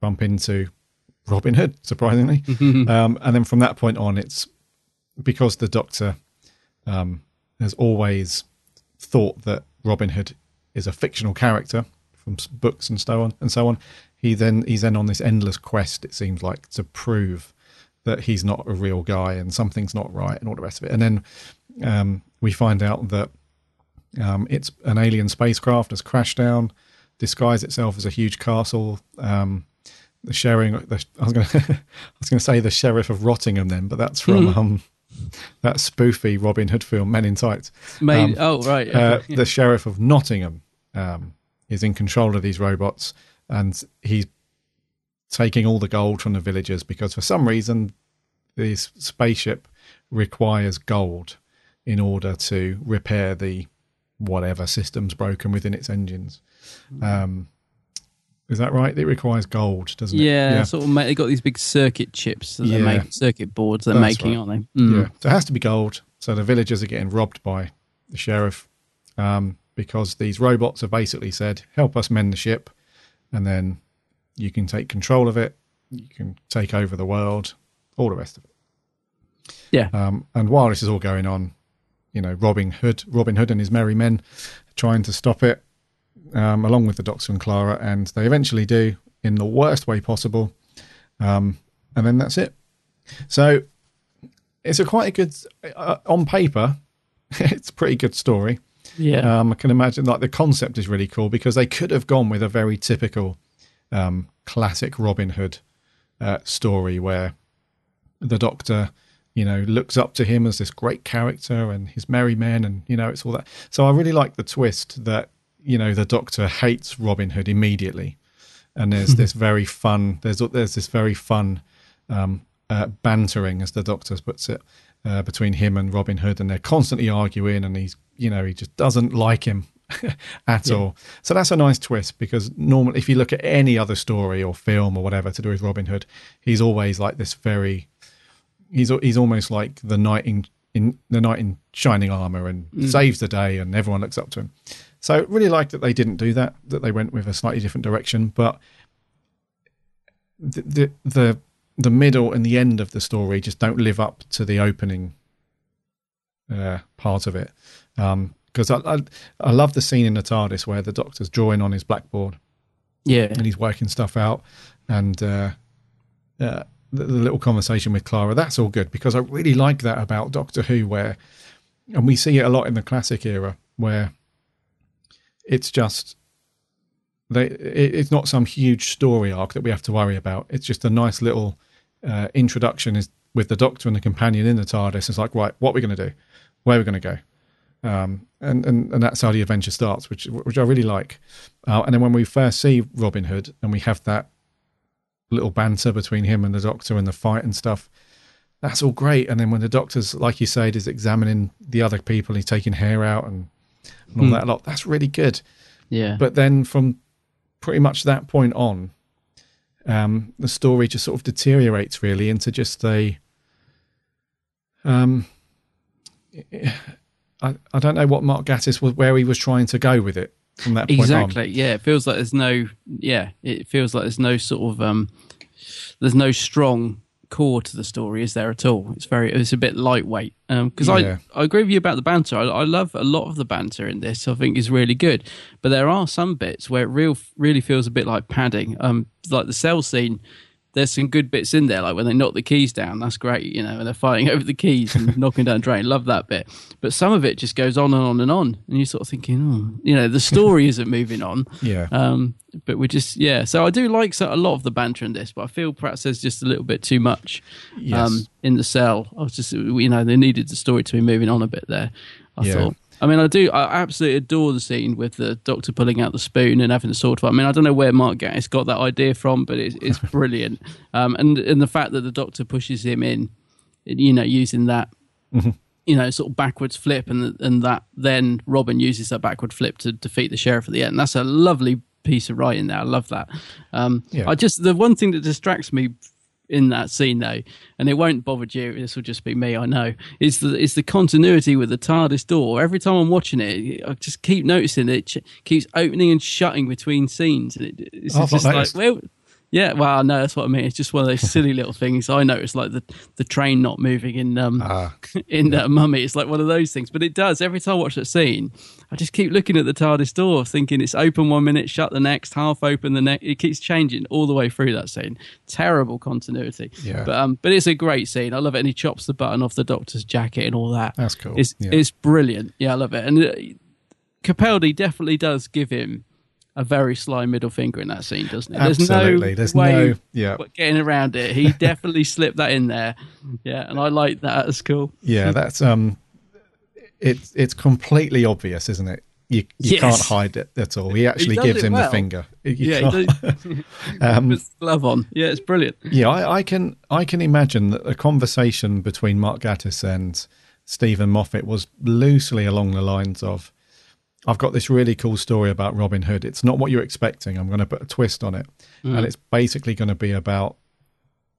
[SPEAKER 1] bump into Robin Hood, surprisingly. um, and then from that point on, it's because the Doctor um, has always thought that Robin Hood is a fictional character from books and so on and so on. He then he's then on this endless quest. It seems like to prove that he's not a real guy and something's not right and all the rest of it. And then um, we find out that um, it's an alien spacecraft has crashed down, disguised itself as a huge castle. Um, the sharing, the, I was going to, I was going to say the sheriff of Rottingham then, but that's from um, that spoofy Robin Hood film, Men in Tights.
[SPEAKER 2] Made, oh right,
[SPEAKER 1] Uh,
[SPEAKER 2] yeah.
[SPEAKER 1] the sheriff of Nottingham um, is in control of these robots, and he's taking all the gold from the villagers because for some reason this spaceship requires gold in order to repair the whatever system's broken within its engines. Um, is that right? It requires gold, doesn't it?
[SPEAKER 2] yeah, sort of. Make, they got these big circuit chips that
[SPEAKER 1] Yeah.
[SPEAKER 2] they're making, circuit boards they're
[SPEAKER 1] That's
[SPEAKER 2] making,
[SPEAKER 1] right.
[SPEAKER 2] aren't they? Mm.
[SPEAKER 1] Yeah. So it has to be gold. So the villagers are getting robbed by the sheriff um, because these robots have basically said, help us mend the ship, and then you can take control of it, you can take over the world, all the rest of it.
[SPEAKER 2] Yeah.
[SPEAKER 1] Um, and while this is all going on, you know, Robin Hood, Robin Hood and his merry men trying to stop it, um, along with the Doctor and Clara, and they eventually do in the worst way possible. Um, and then that's it. So it's a quite a good, uh, on paper, it's a pretty good story.
[SPEAKER 2] Yeah.
[SPEAKER 1] Um, I can imagine like the concept is really cool because they could have gone with a very typical um, classic Robin Hood uh, story where the Doctor, you know, looks up to him as this great character and his merry men, and you know, it's all that. So I really like the twist that you know the Doctor hates Robin Hood immediately, and there's this very fun. There's there's this very fun um, uh, bantering, as the Doctor puts it, uh, between him and Robin Hood, and they're constantly arguing, and he's you know he just doesn't like him at all. So that's a nice twist because normally, if you look at any other story or film or whatever to do with Robin Hood, he's always like this very he's he's almost like the knight in, in the knight in shining armor and saves the day, and everyone looks up to him. So really like that they didn't do that; that they went with a slightly different direction. But the the the, the middle and the end of the story just don't live up to the opening uh, part of it. Because I, I I love the scene in the TARDIS where the Doctor's drawing on his blackboard
[SPEAKER 2] yeah.
[SPEAKER 1] and he's working stuff out and uh, uh, the, the little conversation with Clara. That's all good because I really like that about Doctor Who, where and we see it a lot in the classic era where it's just they it, it's not some huge story arc that we have to worry about. It's just a nice little uh, introduction is with the Doctor and the companion in the TARDIS. It's like right, what are we going to do? Where are we going to go? Um, and, and and that's how the adventure starts, which which I really like. Uh, and then when we first see Robin Hood and we have that little banter between him and the Doctor and the fight and stuff, that's all great. And then when the Doctor's, like you said, is examining the other people, he's taking hair out and, and all that a lot. That's really good.
[SPEAKER 2] Yeah.
[SPEAKER 1] But then from pretty much that point on, um, the story just sort of deteriorates really into just a um, I, I don't know what Mark Gatiss was where he was trying to go with it from that point
[SPEAKER 2] exactly.
[SPEAKER 1] on.
[SPEAKER 2] Yeah, it feels like there's no. Yeah, it feels like there's no sort of. um There's no strong core to the story, is there at all? It's very. It's a bit lightweight. Because
[SPEAKER 1] Yeah.
[SPEAKER 2] I I agree with you about the banter. I, I love a lot of the banter in this. I think is really good. But there are some bits where it real really feels a bit like padding. Um, like the cell scene. There's some good bits in there, like when they knock the keys down. That's great, you know, and they're fighting over the keys and knocking down drain. Love that bit. But some of it just goes on and on and on, and you're sort of thinking, oh, you know, the story isn't moving on.
[SPEAKER 1] Yeah.
[SPEAKER 2] Um, but we just yeah. So I do like so, a lot of the banter in this, but I feel perhaps there's just a little bit too much
[SPEAKER 1] Yes.
[SPEAKER 2] um, in the cell. I was just you know they needed the story to be moving on a bit there. I
[SPEAKER 1] Yeah.
[SPEAKER 2] thought. I mean, I do. I absolutely adore the scene with the doctor pulling out the spoon and having the sword fight. I mean, I don't know where Mark Gatiss got that idea from, but it's, it's brilliant. Um, and and the fact that the doctor pushes him in, you know, using that you know, sort of backwards flip, and and that then Robin uses that backward flip to defeat the sheriff at the end. That's a lovely piece of writing there. I love that. Um,
[SPEAKER 1] Yeah.
[SPEAKER 2] I just the one thing that distracts me in that scene though, and it won't bother you. This will just be me, I know. Is the is the continuity with the TARDIS door? Every time I'm watching it, I just keep noticing it ch- keeps opening and shutting between scenes, and it, it's
[SPEAKER 1] Oh,
[SPEAKER 2] just like well. Yeah, well, no, that's what I mean. It's just one of those silly little things. I noticed, like the the train not moving in um
[SPEAKER 1] Ah.
[SPEAKER 2] in uh, Mummy. It's like one of those things, but it does every time I watch that scene. I just keep looking at the TARDIS door, thinking it's open one minute, shut the next, half open the next. It keeps changing all the way through that scene. Terrible continuity.
[SPEAKER 1] Yeah.
[SPEAKER 2] but um, but it's a great scene. I love it, and he chops the button off the Doctor's jacket and all that.
[SPEAKER 1] That's cool.
[SPEAKER 2] It's
[SPEAKER 1] Yeah.
[SPEAKER 2] it's brilliant. Yeah, I love it, and uh, Capaldi definitely does give him. A very sly middle finger in that scene, doesn't it?
[SPEAKER 1] Absolutely.
[SPEAKER 2] There's
[SPEAKER 1] There's
[SPEAKER 2] no way
[SPEAKER 1] no- yeah.
[SPEAKER 2] getting around it. He definitely slipped that in there. Yeah, and I like that. It's cool.
[SPEAKER 1] Yeah, that's um, it's it's completely obvious, isn't it? You you
[SPEAKER 2] Yes.
[SPEAKER 1] can't hide it at all. He actually
[SPEAKER 2] does
[SPEAKER 1] gives him
[SPEAKER 2] well.
[SPEAKER 1] the finger. You
[SPEAKER 2] yeah, he.
[SPEAKER 1] Um,
[SPEAKER 2] glove on. Yeah, it's brilliant.
[SPEAKER 1] Yeah, I, I can I can imagine that a conversation between Mark Gatiss and Steven Moffat was loosely along the lines of, "I've got this really cool story about Robin Hood. It's not what you're expecting. I'm going to put a twist on it, and it's basically going to be about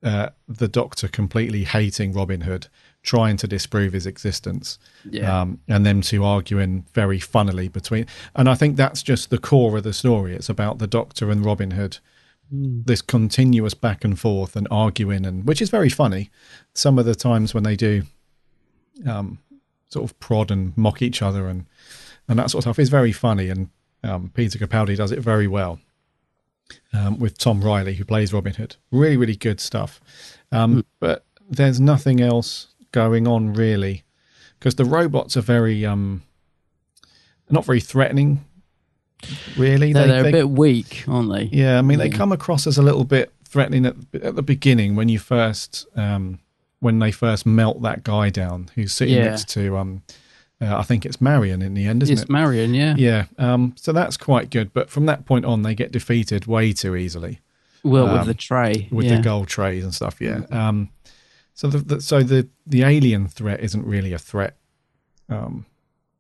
[SPEAKER 1] uh, the Doctor completely hating Robin Hood, trying to disprove his existence,
[SPEAKER 2] Yeah.
[SPEAKER 1] um, and them two arguing very funnily between. And I think that's just the core of the story. It's about the Doctor and Robin Hood this continuous back and forth and arguing and which is very funny some of the times when they do um sort of prod and mock each other and and that sort of stuff is very funny and um peter capaldi does it very well um with tom riley who plays robin hood. Really really good stuff. Um but there's nothing else going on really because the robots are very um not very threatening really.
[SPEAKER 2] They're,
[SPEAKER 1] They-
[SPEAKER 2] they're
[SPEAKER 1] they-
[SPEAKER 2] a bit weak, aren't they?
[SPEAKER 1] yeah, I mean, they come across as a little bit threatening at, at the beginning when you first, um, when they first melt that guy down who's sitting
[SPEAKER 2] Yeah.
[SPEAKER 1] next to, um, uh, I think it's Marion in the end, isn't
[SPEAKER 2] It's
[SPEAKER 1] it?
[SPEAKER 2] It's Marion, yeah.
[SPEAKER 1] yeah. Um, so that's quite good. But from that point on, they get defeated way too easily
[SPEAKER 2] Well,
[SPEAKER 1] Um,
[SPEAKER 2] with the tray.
[SPEAKER 1] with
[SPEAKER 2] yeah.
[SPEAKER 1] the gold trays and stuff. Yeah. Um, so the, the so the the alien threat isn't really a threat. Um,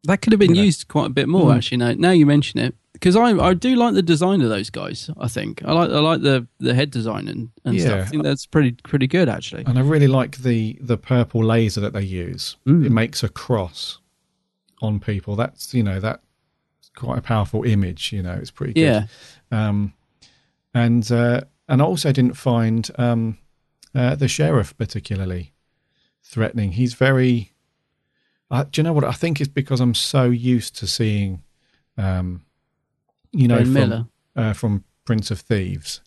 [SPEAKER 2] That could have been
[SPEAKER 1] you know.
[SPEAKER 2] used quite a bit more,
[SPEAKER 1] Mm.
[SPEAKER 2] actually. Now, now you mention it, because I I do like the design of those guys. I think I like I like the the head design and, and
[SPEAKER 1] Yeah.
[SPEAKER 2] stuff. I think that's pretty pretty good, actually.
[SPEAKER 1] And I really like the the purple laser that they use.
[SPEAKER 2] Mm.
[SPEAKER 1] It makes a cross on people. That's you know that's quite a powerful image. You know, it's pretty good.
[SPEAKER 2] Yeah.
[SPEAKER 1] Um, and uh, and I also didn't find um, uh, the sheriff particularly threatening. He's very. Uh, do you know what I think? It's because I'm so used to seeing, um, you know,
[SPEAKER 2] Ben
[SPEAKER 1] from
[SPEAKER 2] Miller.
[SPEAKER 1] uh, from Prince of Thieves,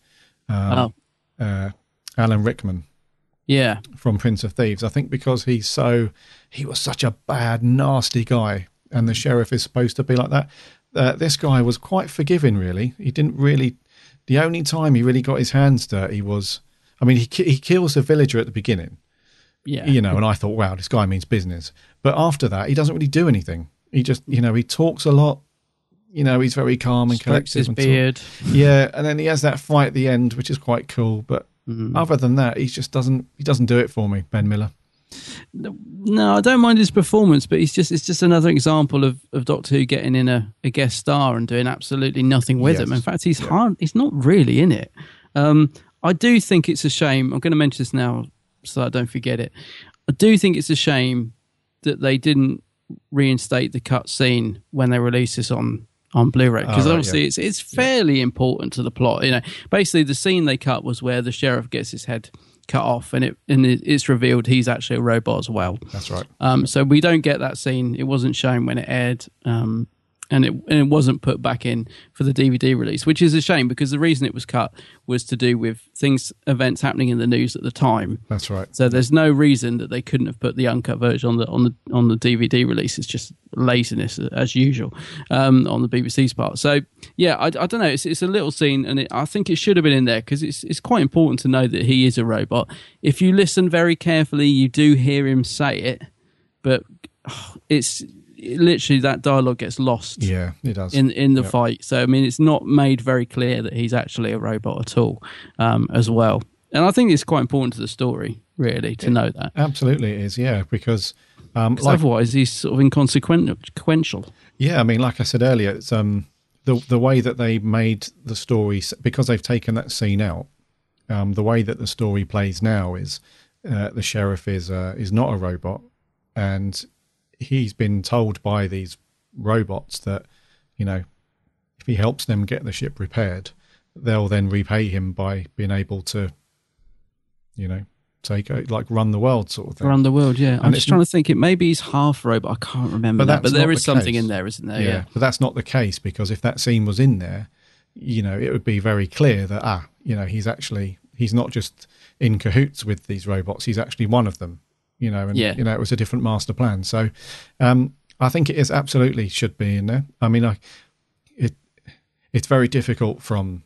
[SPEAKER 1] um,
[SPEAKER 2] Oh.
[SPEAKER 1] uh, Alan Rickman
[SPEAKER 2] Yeah,
[SPEAKER 1] from Prince of Thieves. I think because he's so he was such a bad, nasty guy, and the sheriff is supposed to be like that. Uh, this guy was quite forgiving, really. He didn't really. The only time he really got his hands dirty was, I mean, he he kills a villager at the beginning,
[SPEAKER 2] yeah.
[SPEAKER 1] you know, and I thought, wow, this guy means business. But after that, he doesn't really do anything. He just, you know, he talks a lot. You know, he's very calm and collective.
[SPEAKER 2] his
[SPEAKER 1] and talk-
[SPEAKER 2] beard.
[SPEAKER 1] yeah, and then he has that fight at the end, which is quite cool. But
[SPEAKER 2] Mm-hmm.
[SPEAKER 1] other than that, he just doesn't he doesn't do it for me, Ben Miller.
[SPEAKER 2] No, I don't mind his performance, but he's just it's just another example of, of Doctor Who getting in a, a guest star and doing absolutely nothing with
[SPEAKER 1] Yes.
[SPEAKER 2] him. In fact, he's hard. He's not really in it. Um, I do think it's a shame. I'm going to mention this now so I don't forget it. I do think it's a shame that they didn't reinstate the cut scene when they released this on on Blu-ray because
[SPEAKER 1] Oh,
[SPEAKER 2] obviously
[SPEAKER 1] yeah.
[SPEAKER 2] it's it's fairly important to the plot. You know, basically the scene they cut was where the sheriff gets his head cut off, and it and it's revealed he's actually a robot as well.
[SPEAKER 1] That's right.
[SPEAKER 2] Um, so we don't get that scene. It wasn't shown when it aired, um, and it and it wasn't put back in for the DVD release, which is a shame because the reason it was cut was to do with things, events happening in the news at the time.
[SPEAKER 1] That's right.
[SPEAKER 2] So there's no reason that they couldn't have put the uncut version on the on the on the DVD release. It's just laziness as usual um, on the BBC's part. So yeah, I, I don't know. It's it's a little scene, and it, I think it should have been in there because it's it's quite important to know that he is a robot. If you listen very carefully, you do hear him say it, but oh, it's it, literally that dialogue gets lost
[SPEAKER 1] Yeah, it does.
[SPEAKER 2] in in the
[SPEAKER 1] Yep.
[SPEAKER 2] fight. So I mean, it's not made very clear that he's actually a robot at all, um, as well. And I think it's quite important to the story, really, to know that.
[SPEAKER 1] Absolutely, it is. Yeah, because um, like
[SPEAKER 2] otherwise, he's sort of inconsequential.
[SPEAKER 1] Yeah, I mean, like I said earlier, it's um the the way that they made the story because they've taken that scene out. Um, the way that the story plays now is uh, the sheriff is uh, is not a robot, and he's been told by these robots that you know if he helps them get the ship repaired, they'll then repay him by being able to, you know, take o- like run the world sort of thing.
[SPEAKER 2] Around the world, yeah. I'm just trying to think. It maybe he's half robot. I can't remember
[SPEAKER 1] But
[SPEAKER 2] that. But there is
[SPEAKER 1] the
[SPEAKER 2] something
[SPEAKER 1] case.
[SPEAKER 2] in there, isn't there? Yeah.
[SPEAKER 1] but that's not the case because if that scene was in there, you know, it would be very clear that ah, you know, he's actually he's not just in cahoots with these robots; he's actually one of them. You know, and
[SPEAKER 2] Yeah.
[SPEAKER 1] you know, it was a different master plan. So, um, I think it is absolutely should be in there. I mean, I it it's very difficult from.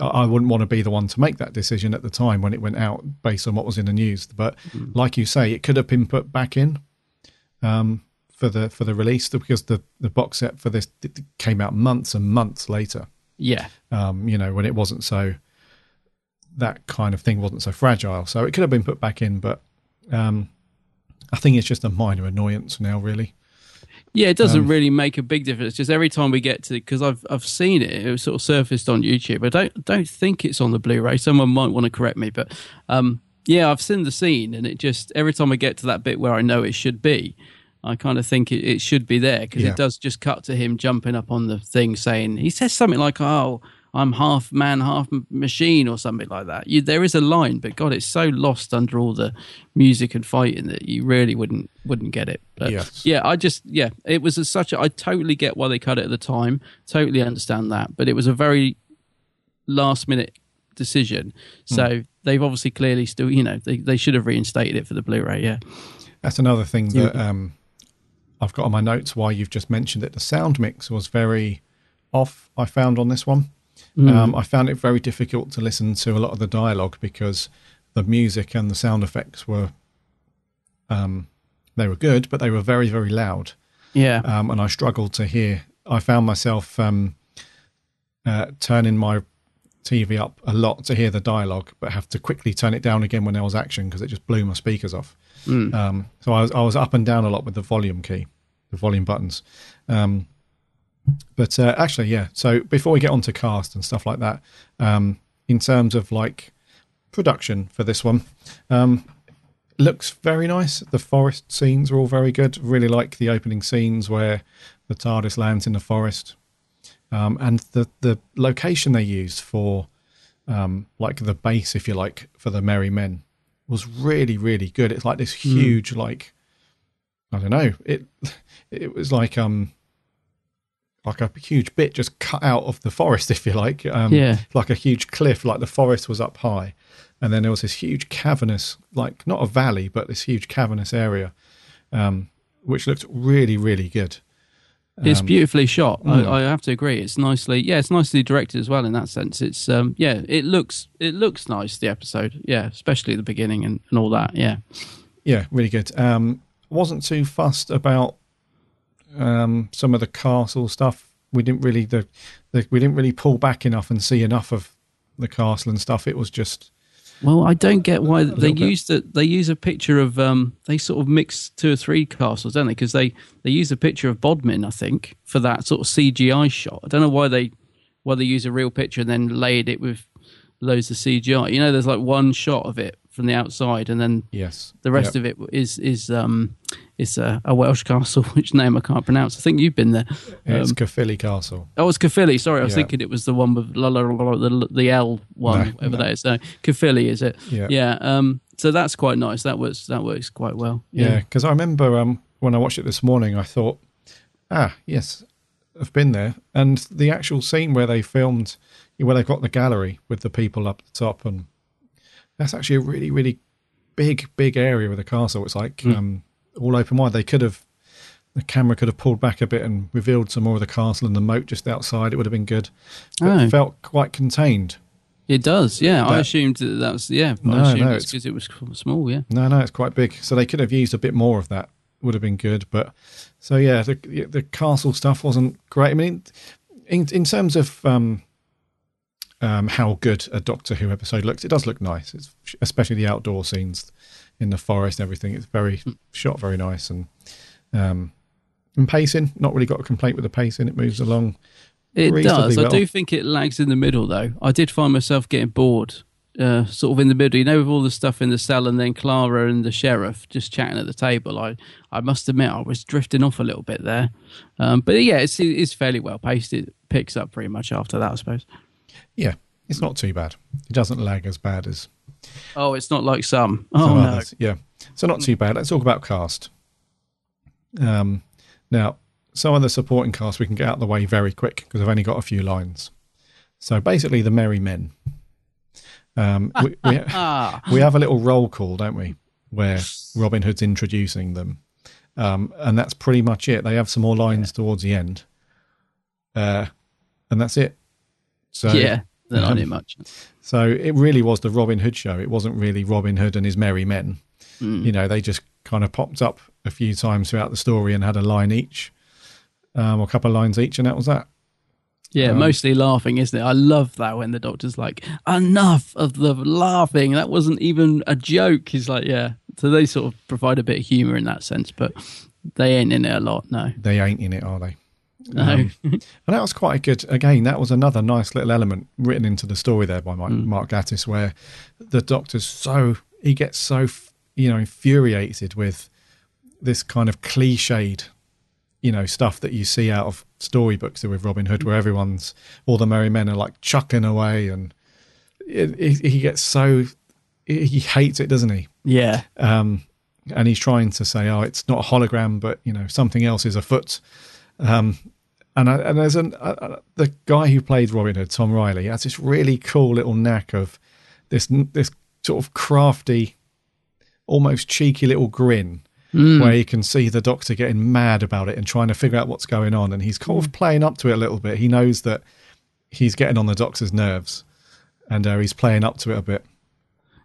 [SPEAKER 1] I wouldn't want to be the one to make that decision at the time when it went out based on what was in the news. But
[SPEAKER 2] Mm.
[SPEAKER 1] like you say, it could have been put back in um, for the for the release because the the box set for this came out months and months later.
[SPEAKER 2] Yeah.
[SPEAKER 1] Um, you know when it wasn't so that kind of thing wasn't so fragile, so it could have been put back in. But um, I think it's just a minor annoyance now, really.
[SPEAKER 2] Yeah, it doesn't
[SPEAKER 1] Um,
[SPEAKER 2] really make a big difference. Just every time we get to, because I've I've seen it, it was sort of surfaced on YouTube. I don't don't think it's on the Blu-ray. Someone might want to correct me, but um, yeah, I've seen the scene, and it just every time I get to that bit where I know it should be, I kind of think it, it should be there because
[SPEAKER 1] Yeah.
[SPEAKER 2] it does just cut to him jumping up on the thing, saying he says something like, "Oh, I'm half man, half machine," or something like that. You, there is a line, but God, it's so lost under all the music and fighting that you really wouldn't wouldn't get it. But
[SPEAKER 1] Yes.
[SPEAKER 2] yeah, I just yeah, it was a, such a. I totally get why they cut it at the time. Totally understand that, but it was a very last minute decision. So they've obviously clearly still, you know, they they should have reinstated it for the Blu-ray. Yeah,
[SPEAKER 1] That's another thing that um, I've got on my notes. Why you've just mentioned it. The sound mix was very off. I found on this one. Um, I found it very difficult to listen to a lot of the dialogue because the music and the sound effects were um, they were good, but they were very very loud,
[SPEAKER 2] yeah,
[SPEAKER 1] um, and I struggled to hear. I found myself um, uh, turning my TV up a lot to hear the dialogue, but have to quickly turn it down again when there was action because it just blew my speakers off. Um, so I was I was up and down a lot with the volume key, the volume buttons. Um, but uh, actually, yeah. So before we get on to cast and stuff like that, um, in terms of like production for this one, um, looks very nice. The forest scenes are all very good. Really like the opening scenes where the TARDIS lands in the forest, um, and the the location they used for um, like the base, if you like, for the Merry Men was really really good. It's like this huge like I don't know it it was like um like a huge bit just cut out of the forest, if you like. Um,
[SPEAKER 2] Yeah.
[SPEAKER 1] Like a huge cliff, like the forest was up high. And then there was this huge cavernous, like not a valley, but this huge cavernous area, um, which looked really, really good.
[SPEAKER 2] it's
[SPEAKER 1] Um,
[SPEAKER 2] beautifully shot.
[SPEAKER 1] mm.
[SPEAKER 2] I, I have to agree. It's nicely, yeah, it's nicely directed as well in that sense. It's um, yeah, it looks it looks nice. The episode, yeah, especially the beginning and, and all that. Yeah,
[SPEAKER 1] Yeah, really good. Um, wasn't too fussed about um, some of the castle stuff. We didn't really the, the we didn't really pull back enough and see enough of the castle and stuff. It was just
[SPEAKER 2] Well, I don't get why they use the they use a picture of um they sort of mix two or three castles, don't they? Because they they use a picture of Bodiam, I think, for that sort of CGI shot. I don't know why they why they use a real picture and then layered it with loads of CGI. You know, there's like one shot of it from the outside, and then
[SPEAKER 1] Yes.
[SPEAKER 2] the rest of it is is um is a, a Welsh castle, which name I can't pronounce. I think you've been there.
[SPEAKER 1] It's
[SPEAKER 2] Um,
[SPEAKER 1] Caerphilly Castle.
[SPEAKER 2] Oh, it's Caerphilly. Sorry, I was
[SPEAKER 1] Yeah.
[SPEAKER 2] thinking it was the one with la, la, la, the, the L one,
[SPEAKER 1] No,
[SPEAKER 2] whatever
[SPEAKER 1] no.
[SPEAKER 2] that is. No, Caerphilly, is it?
[SPEAKER 1] Yeah.
[SPEAKER 2] Yeah. Um. So that's quite nice. That works. That works quite well.
[SPEAKER 1] Yeah, because I remember um, when I watched it this morning, I thought, ah, yes, I've been there. And the actual scene where they filmed, where they've got the gallery with the people up the top, and that's actually a really, really big, big area of the castle. It's like
[SPEAKER 2] Mm.
[SPEAKER 1] um, all open wide. They could have, the camera could have pulled back a bit and revealed some more of the castle and the moat just outside. It would have been good. But
[SPEAKER 2] Oh.
[SPEAKER 1] it felt quite contained.
[SPEAKER 2] It does. Yeah. I assumed that that was yeah.
[SPEAKER 1] No,
[SPEAKER 2] I assumed
[SPEAKER 1] no,
[SPEAKER 2] it's
[SPEAKER 1] it's-
[SPEAKER 2] because it was small. Yeah.
[SPEAKER 1] No, no, it's quite big. So they could have used a bit more of that. Would have been good. But so yeah, the the castle stuff wasn't great. I mean, in in terms of um, um, how good a Doctor Who episode looks, it does look nice. It's especially the outdoor scenes in the forest and everything. It's very shot very nice and um, and pacing. Not really got a complaint with the pacing. It moves along.
[SPEAKER 2] It does. I do think it lags in the middle, though. I did find myself getting bored, uh, sort of in the middle. You know, with all the stuff in the cell, and then Clara and the sheriff just chatting at the table. I, I must admit, I was drifting off a little bit there. Um, but yeah, it's it's fairly well paced. It picks up pretty much after that, I suppose.
[SPEAKER 1] Yeah, it's not too bad. It doesn't lag as bad as
[SPEAKER 2] Oh, it's not like some. Oh
[SPEAKER 1] some
[SPEAKER 2] no.
[SPEAKER 1] others. Yeah. So not too bad. Let's talk about cast. Um, now, some of the supporting cast we can get out of the way very quick because I've only got a few lines. So basically, the Merry Men. Um, we, we, we have a little roll call, don't we, where Robin Hood's introducing them, um, and that's pretty much it. They have some more lines towards the end, uh, and that's it. So
[SPEAKER 2] yeah. They're not
[SPEAKER 1] um,
[SPEAKER 2] much.
[SPEAKER 1] so it really was the Robin Hood show. It wasn't really Robin Hood and his merry men.
[SPEAKER 2] Mm.
[SPEAKER 1] You know, they just kind of popped up a few times throughout the story and had a line each, um, or a couple of lines each, and that was that.
[SPEAKER 2] Yeah,
[SPEAKER 1] Um,
[SPEAKER 2] mostly laughing, isn't it? I love that when the doctor's like, enough of the laughing. That wasn't even a joke. He's like, yeah. So they sort of provide a bit of humour in that sense, but they ain't in it a lot, no.
[SPEAKER 1] They ain't in it, are they?
[SPEAKER 2] No.
[SPEAKER 1] Um, and that was quite a good. Again, that was another nice little element written into the story there by Mike,
[SPEAKER 2] Mm.
[SPEAKER 1] Mark Gatiss, where the Doctor's so he gets so you know infuriated with this kind of cliched, you know, stuff that you see out of storybooks with Robin Hood, where everyone's all the merry men are like chucking away, and it, he he gets so he he hates it, doesn't he?
[SPEAKER 2] yeah.
[SPEAKER 1] um, and he's trying to say, "Oh, it's not a hologram, but you know something else is afoot." Um, and I, and there's an uh, uh, the guy who played Robin Hood, Tom Riley, has this really cool little knack of this this sort of crafty, almost cheeky little grin. Where you can see the doctor getting mad about it and trying to figure out what's going on, and he's kind of playing up to it a little bit. He knows that he's getting on the doctor's nerves, and uh, he's playing up to it a bit.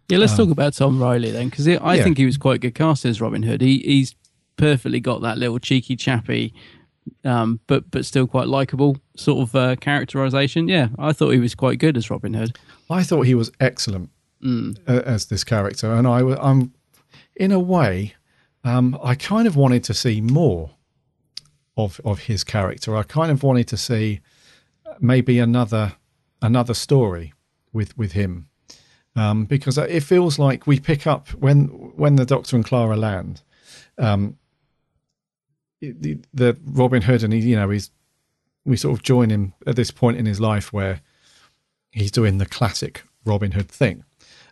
[SPEAKER 2] Yeah, let's talk about Tom Riley then, because I
[SPEAKER 1] Um, Yeah.
[SPEAKER 2] think he was quite good cast as Robin Hood. He, he's perfectly got that little cheeky chappy, um, but but still quite likable sort of uh, characterization. Yeah, I thought he was quite good as Robin Hood.
[SPEAKER 1] I thought he was excellent uh, as this character, and I, am in a way, um, I kind of wanted to see more of of his character. I kind of wanted to see maybe another another story with with him, um, because it feels like we pick up when when the Doctor and Clara land. Um, the, the Robin Hood and he, you know, he's we sort of join him at this point in his life where he's doing the classic Robin Hood thing.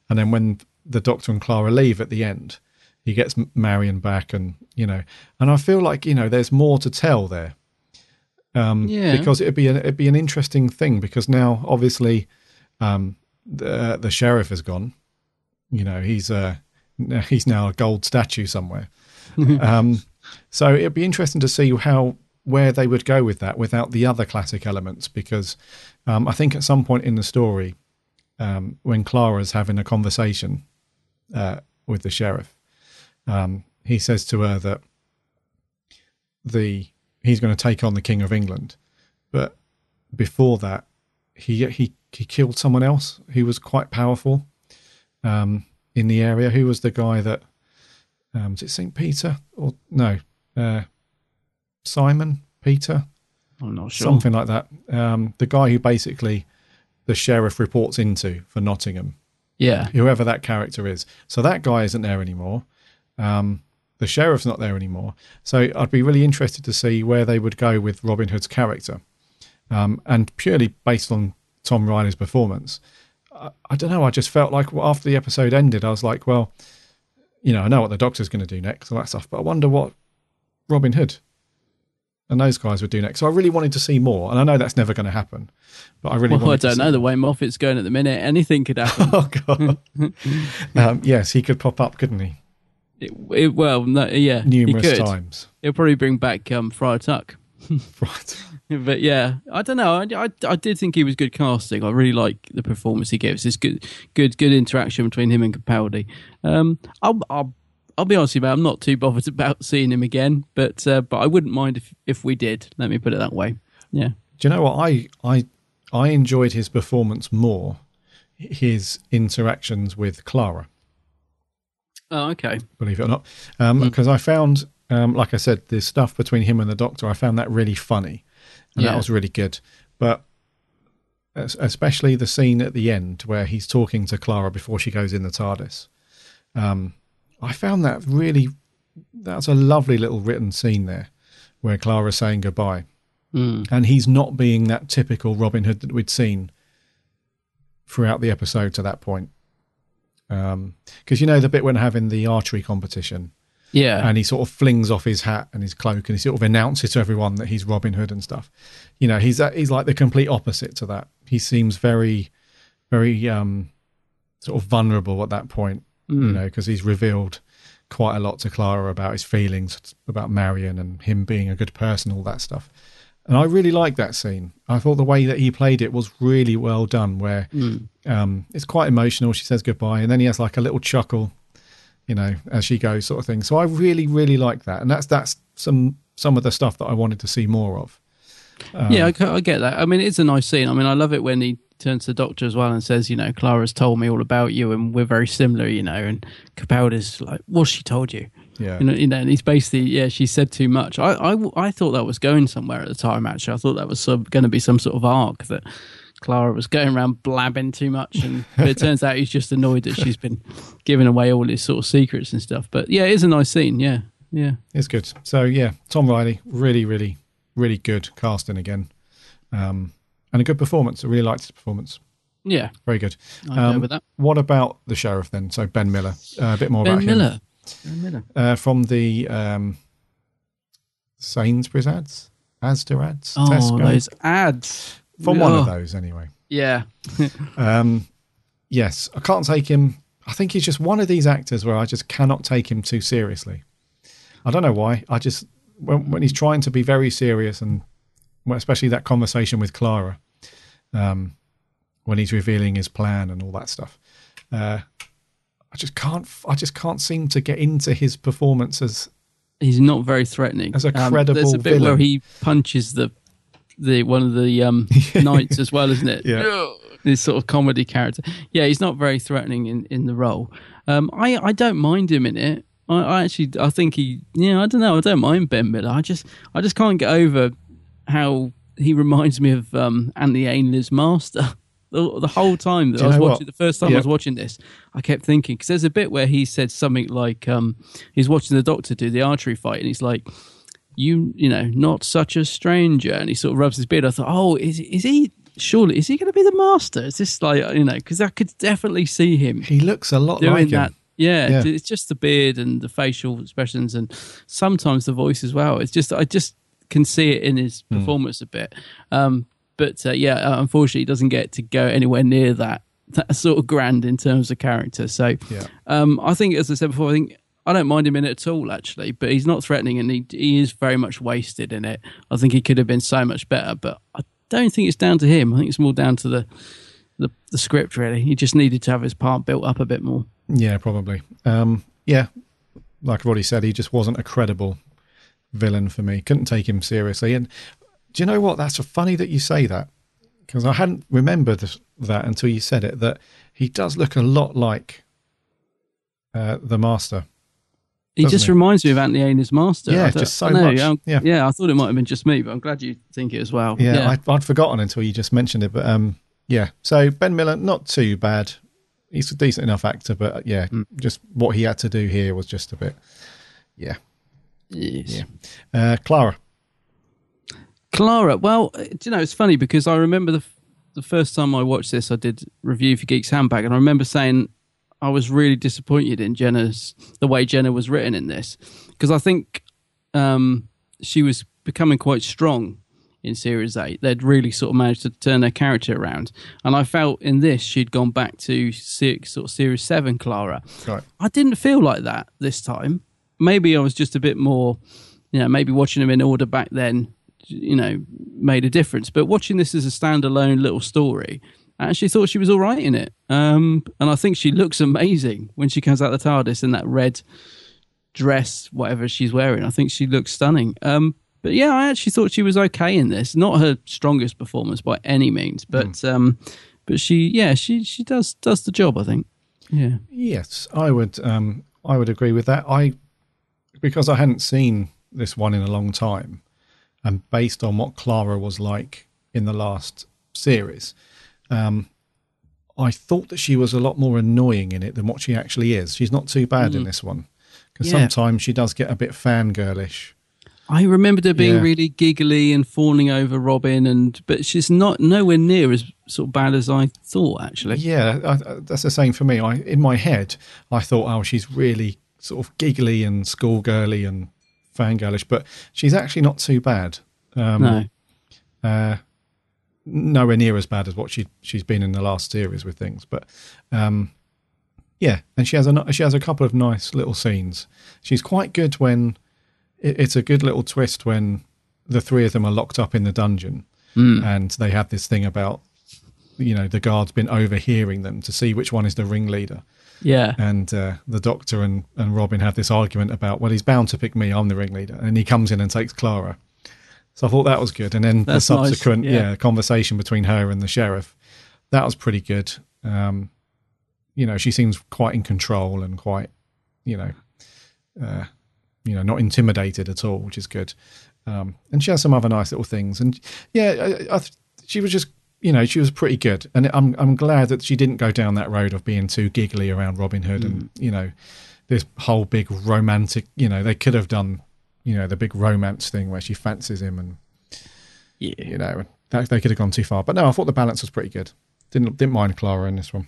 [SPEAKER 1] And then when the Doctor and Clara leave at the end, he gets Marion back, and you know, and I feel like you know, there's more to tell there. Um,
[SPEAKER 2] Yeah.
[SPEAKER 1] because it'd be an, it'd be an interesting thing because now obviously um, the the sheriff has gone. You know, he's uh he's now a gold statue somewhere. um, so it'd be interesting to see how where they would go with that without the other classic elements because um, I think at some point in the story um, when Clara's having a conversation uh, with the sheriff, um, he says to her that the he's going to take on the King of England, but before that, he he he killed someone else who was quite powerful um, in the area. Who was the guy that um, was it Saint Peter or no uh, Simon Peter?
[SPEAKER 2] I'm not sure.
[SPEAKER 1] something like that. Um, the guy who basically the sheriff reports into for Nottingham.
[SPEAKER 2] Yeah.
[SPEAKER 1] whoever that character is. So that guy isn't there anymore. Um, the sheriff's not there anymore. So I'd be really interested to see where they would go with Robin Hood's character. Um, and purely based on Tom Riley's performance, I, I don't know. I just felt like after the episode ended, I was like, well, you know, I know what the Doctor's going to do next, all that stuff, but I wonder what Robin Hood and those guys would do next. So I really wanted to see more, and I know that's never going to happen, but I really
[SPEAKER 2] want to.
[SPEAKER 1] Well, I
[SPEAKER 2] don't know the way Moffat's going at the minute. Anything could happen.
[SPEAKER 1] Oh god! um, yes, he could pop up, couldn't he?
[SPEAKER 2] It- it- well, no, yeah,
[SPEAKER 1] Numerous
[SPEAKER 2] he could.
[SPEAKER 1] times.
[SPEAKER 2] He'll probably bring back um, Friar Tuck.
[SPEAKER 1] Right.
[SPEAKER 2] But yeah, I don't know. I, I, I did think he was good casting. I really like the performance he gives. It's good, good, good interaction between him and Capaldi. Um, I'll, I'll, I'll be honest with you, I'm not too bothered about seeing him again, but uh, but I wouldn't mind if if we did. Let me put it that way. Yeah.
[SPEAKER 1] Do you know what I I I enjoyed his performance more? His interactions with Clara,
[SPEAKER 2] Oh, okay.
[SPEAKER 1] believe it or not, um, because I found, um, like I said, the stuff between him and the Doctor, I found that really funny, and that was really good. But especially the scene at the end where he's talking to Clara before she goes in the TARDIS. Um, I found that really that's a lovely little written scene there where Clara's saying goodbye. And he's not being that typical Robin Hood that we'd seen throughout the episode to that point. Because you know the bit when having the archery competition,
[SPEAKER 2] Yeah.
[SPEAKER 1] and he sort of flings off his hat and his cloak, and he sort of announces to everyone that he's Robin Hood and stuff. You know, he's he's like the complete opposite to that. He seems very, very um, sort of vulnerable at that point. You know, because he's revealed quite a lot to Clara about his feelings about Marion and him being a good person, all that stuff. And I really liked that scene. I thought the way that he played it was really well done. Where um, it's quite emotional. She says goodbye, and then he has like a little chuckle you know, as she goes, sort of thing. So I really, really like that, and that's that's some some of the stuff that I wanted to see more of.
[SPEAKER 2] yeah, um, I, I get that. I mean, it's a nice scene. I mean, I love it when he turns to the doctor as well and says, you know, Clara's told me all about you and we're very similar, you know. And Capaldi's like, what's she told you?
[SPEAKER 1] Yeah.
[SPEAKER 2] You know, you know, and he's basically, yeah, she said too much. I, I, I thought that was going somewhere at the time, actually. I thought that was going to be some sort of arc that Clara was going around blabbing too much. And but it turns out he's just annoyed that she's been giving away all his sort of secrets and stuff. But yeah, it is a nice scene. Yeah. Yeah.
[SPEAKER 1] It's good. So yeah, Tom Riley, really, really, really good casting again, um, and a good performance. I really liked his performance.
[SPEAKER 2] Yeah.
[SPEAKER 1] Very good. Um,
[SPEAKER 2] with that.
[SPEAKER 1] What about the sheriff then? So Ben Miller, uh, a bit more about him.
[SPEAKER 2] Ben
[SPEAKER 1] him.
[SPEAKER 2] Miller. Ben Miller.
[SPEAKER 1] uh, from the um, Sainsbury's ads, Asda ads,
[SPEAKER 2] Oh,
[SPEAKER 1] Tesco.
[SPEAKER 2] those ads.
[SPEAKER 1] From one of those anyway.
[SPEAKER 2] Yeah.
[SPEAKER 1] Um, yes, I can't take him. I think he's just one of these actors where I just cannot take him too seriously. I don't know why. I just when, when he's trying to be very serious and especially that conversation with Clara, um, when he's revealing his plan and all that stuff. Uh, I just can't. I just can't seem to get into his performance as
[SPEAKER 2] He's not very threatening.
[SPEAKER 1] As a
[SPEAKER 2] Um,
[SPEAKER 1] credible
[SPEAKER 2] There's a bit where he punches the the one of the um, knights as well, isn't it?
[SPEAKER 1] Yeah.
[SPEAKER 2] This sort of comedy character. Yeah, he's not very threatening in, in the role. Um, I I don't mind him in it. I, I actually I think he yeah I don't know I don't mind Ben Miller. I just I just can't get over how he reminds me of um, Anthony Ainley's master. The, the whole time that I was watching,
[SPEAKER 1] what?
[SPEAKER 2] the first time I was watching this, I kept thinking because there's a bit where he said something like um, he's watching the doctor do the archery fight, and he's like, "You, you know, not such a stranger," and he sort of rubs his beard. I thought, "Oh, is is he? Surely is he going to be the master? Is this like you know? Because I could definitely see him
[SPEAKER 1] he looks a lot like him.
[SPEAKER 2] Yeah,
[SPEAKER 1] Yeah.
[SPEAKER 2] it's just the beard and the facial expressions, and sometimes the voice as well. It's just I just can see it in his
[SPEAKER 1] Hmm.
[SPEAKER 2] performance a bit. Um, but uh, yeah, uh, unfortunately, he doesn't get to go anywhere near that that sort of grand in terms of character. So
[SPEAKER 1] Yeah.
[SPEAKER 2] um, I think, as I said before, I think I don't mind him in it at all, actually. But he's not threatening, and he he is very much wasted in it. I think he could have been so much better, but I don't think it's down to him. I think it's more down to the the, the script. Really, he just needed to have his part built up a bit more.
[SPEAKER 1] Yeah, probably. Um, yeah, like I've already said, he just wasn't a credible villain for me. Couldn't take him seriously. And do you know what? That's funny that you say that because I hadn't remembered that until you said it. That he does look a lot like uh, the Master.
[SPEAKER 2] He just
[SPEAKER 1] he?
[SPEAKER 2] reminds me of Anthony Ainley's master.
[SPEAKER 1] Yeah,
[SPEAKER 2] I
[SPEAKER 1] just so
[SPEAKER 2] I know,
[SPEAKER 1] much.
[SPEAKER 2] um,
[SPEAKER 1] Yeah.
[SPEAKER 2] yeah, I thought it might have been just me, but I'm glad you think it as well.
[SPEAKER 1] Yeah, I'd, I'd forgotten until you just mentioned it. But um, yeah, so Ben Miller, not too bad. he's a decent enough actor, but uh, yeah, just what he had to do here was just a bit, yeah,
[SPEAKER 2] Yes.
[SPEAKER 1] yeah. Uh, Clara,
[SPEAKER 2] Clara, well, uh, do you know, it's funny because I remember the, the first time I watched this, I did review for Geeks Handbag, and I remember saying I was really disappointed in Jenna's, the way Jenna was written in this. Because I think um, she was becoming quite strong in Series 8. They'd really sort of managed to turn their character around. And I felt in this, she'd gone back to se- sort of Series 7 Clara.
[SPEAKER 1] right?
[SPEAKER 2] I didn't feel like that this time. Maybe I was just a bit more, you know, maybe watching them in order back then, you know, made a difference. But watching this as a standalone little story, actually thought she was all right in it. Um, and I think she looks amazing when she comes out the TARDIS in that red dress, whatever she's wearing. I think she looks stunning. Um, but yeah, I actually thought she was okay in this. Not her strongest performance by any means, but um, but she, yeah, she she does does the job. I think. Yeah.
[SPEAKER 1] Yes, I would. Um, I would agree with that. I because I hadn't seen this one in a long time, and based on what Clara was like in the last series, um, I thought that she was a lot more annoying in it than what she actually is. She's not too bad in this one because
[SPEAKER 2] Yeah.
[SPEAKER 1] sometimes she does get a bit fangirlish.
[SPEAKER 2] I remembered her being
[SPEAKER 1] Yeah.
[SPEAKER 2] really giggly and fawning over Robin, and but she's not nowhere near as sort of bad as I thought. Actually,
[SPEAKER 1] Yeah, I, I- that's the same for me. I in my head, I thought, oh, she's really sort of giggly and schoolgirly and fangirlish, but she's actually not too bad. Um,
[SPEAKER 2] no,
[SPEAKER 1] uh, nowhere near as bad as what she she's been in the last series with things, but um, yeah, and she has a she has a couple of nice little scenes. She's quite good when it, it's a good little twist when the three of them are locked up in the dungeon and they have this thing about you know the guards been overhearing them to see which one is the ringleader
[SPEAKER 2] yeah,
[SPEAKER 1] and uh, the doctor and, and Robin have this argument about, well, he's bound to pick me, I'm the ringleader, and he comes in and takes Clara. So I thought that was good, and then
[SPEAKER 2] That's
[SPEAKER 1] the
[SPEAKER 2] nice,
[SPEAKER 1] subsequent
[SPEAKER 2] yeah.
[SPEAKER 1] yeah. conversation between her and the sheriff, that was pretty good. Um, you know, she seems quite in control and quite, you know, uh, you know, not intimidated at all, which is good. Um, and she has some other nice little things, and yeah, I, I, th- she was just you know, she was pretty good, and I'm I'm glad that she didn't go down that road of being too giggly around Robin Hood, and you know, this whole big romantic. You know, they could have done, you know, the big romance thing where she fancies him, and
[SPEAKER 2] yeah.
[SPEAKER 1] you know, that, they could have gone too far. But no, I thought the balance was pretty good. Didn't didn't mind Clara in this one.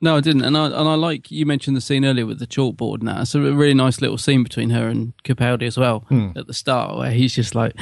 [SPEAKER 2] No, I didn't, and I and I like you mentioned the scene earlier with the chalkboard. Now it's a really nice little scene between her and Capaldi as well hmm. at the start, where he's just like,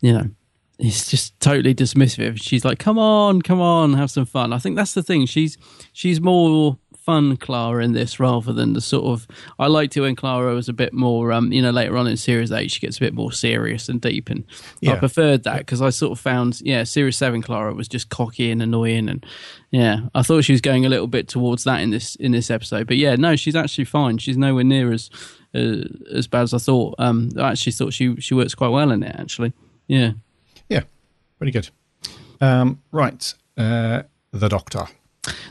[SPEAKER 2] you know, he's just totally dismissive. She's like, "Come on, come on, have some fun." I think that's the thing. She's she's more fun Clara in this rather than the sort of I liked it when Clara was a bit more um you know later on in series 8 she gets a bit more serious and deep and I preferred that because I sort of found yeah series 7 Clara was just cocky and annoying and yeah I thought she was going a little bit towards that in this in this episode but yeah no she's actually fine. She's nowhere near as uh, as bad as I thought. Um I actually thought she she works quite well in it actually. Yeah.
[SPEAKER 1] Yeah, pretty good. Um, right, uh, the Doctor.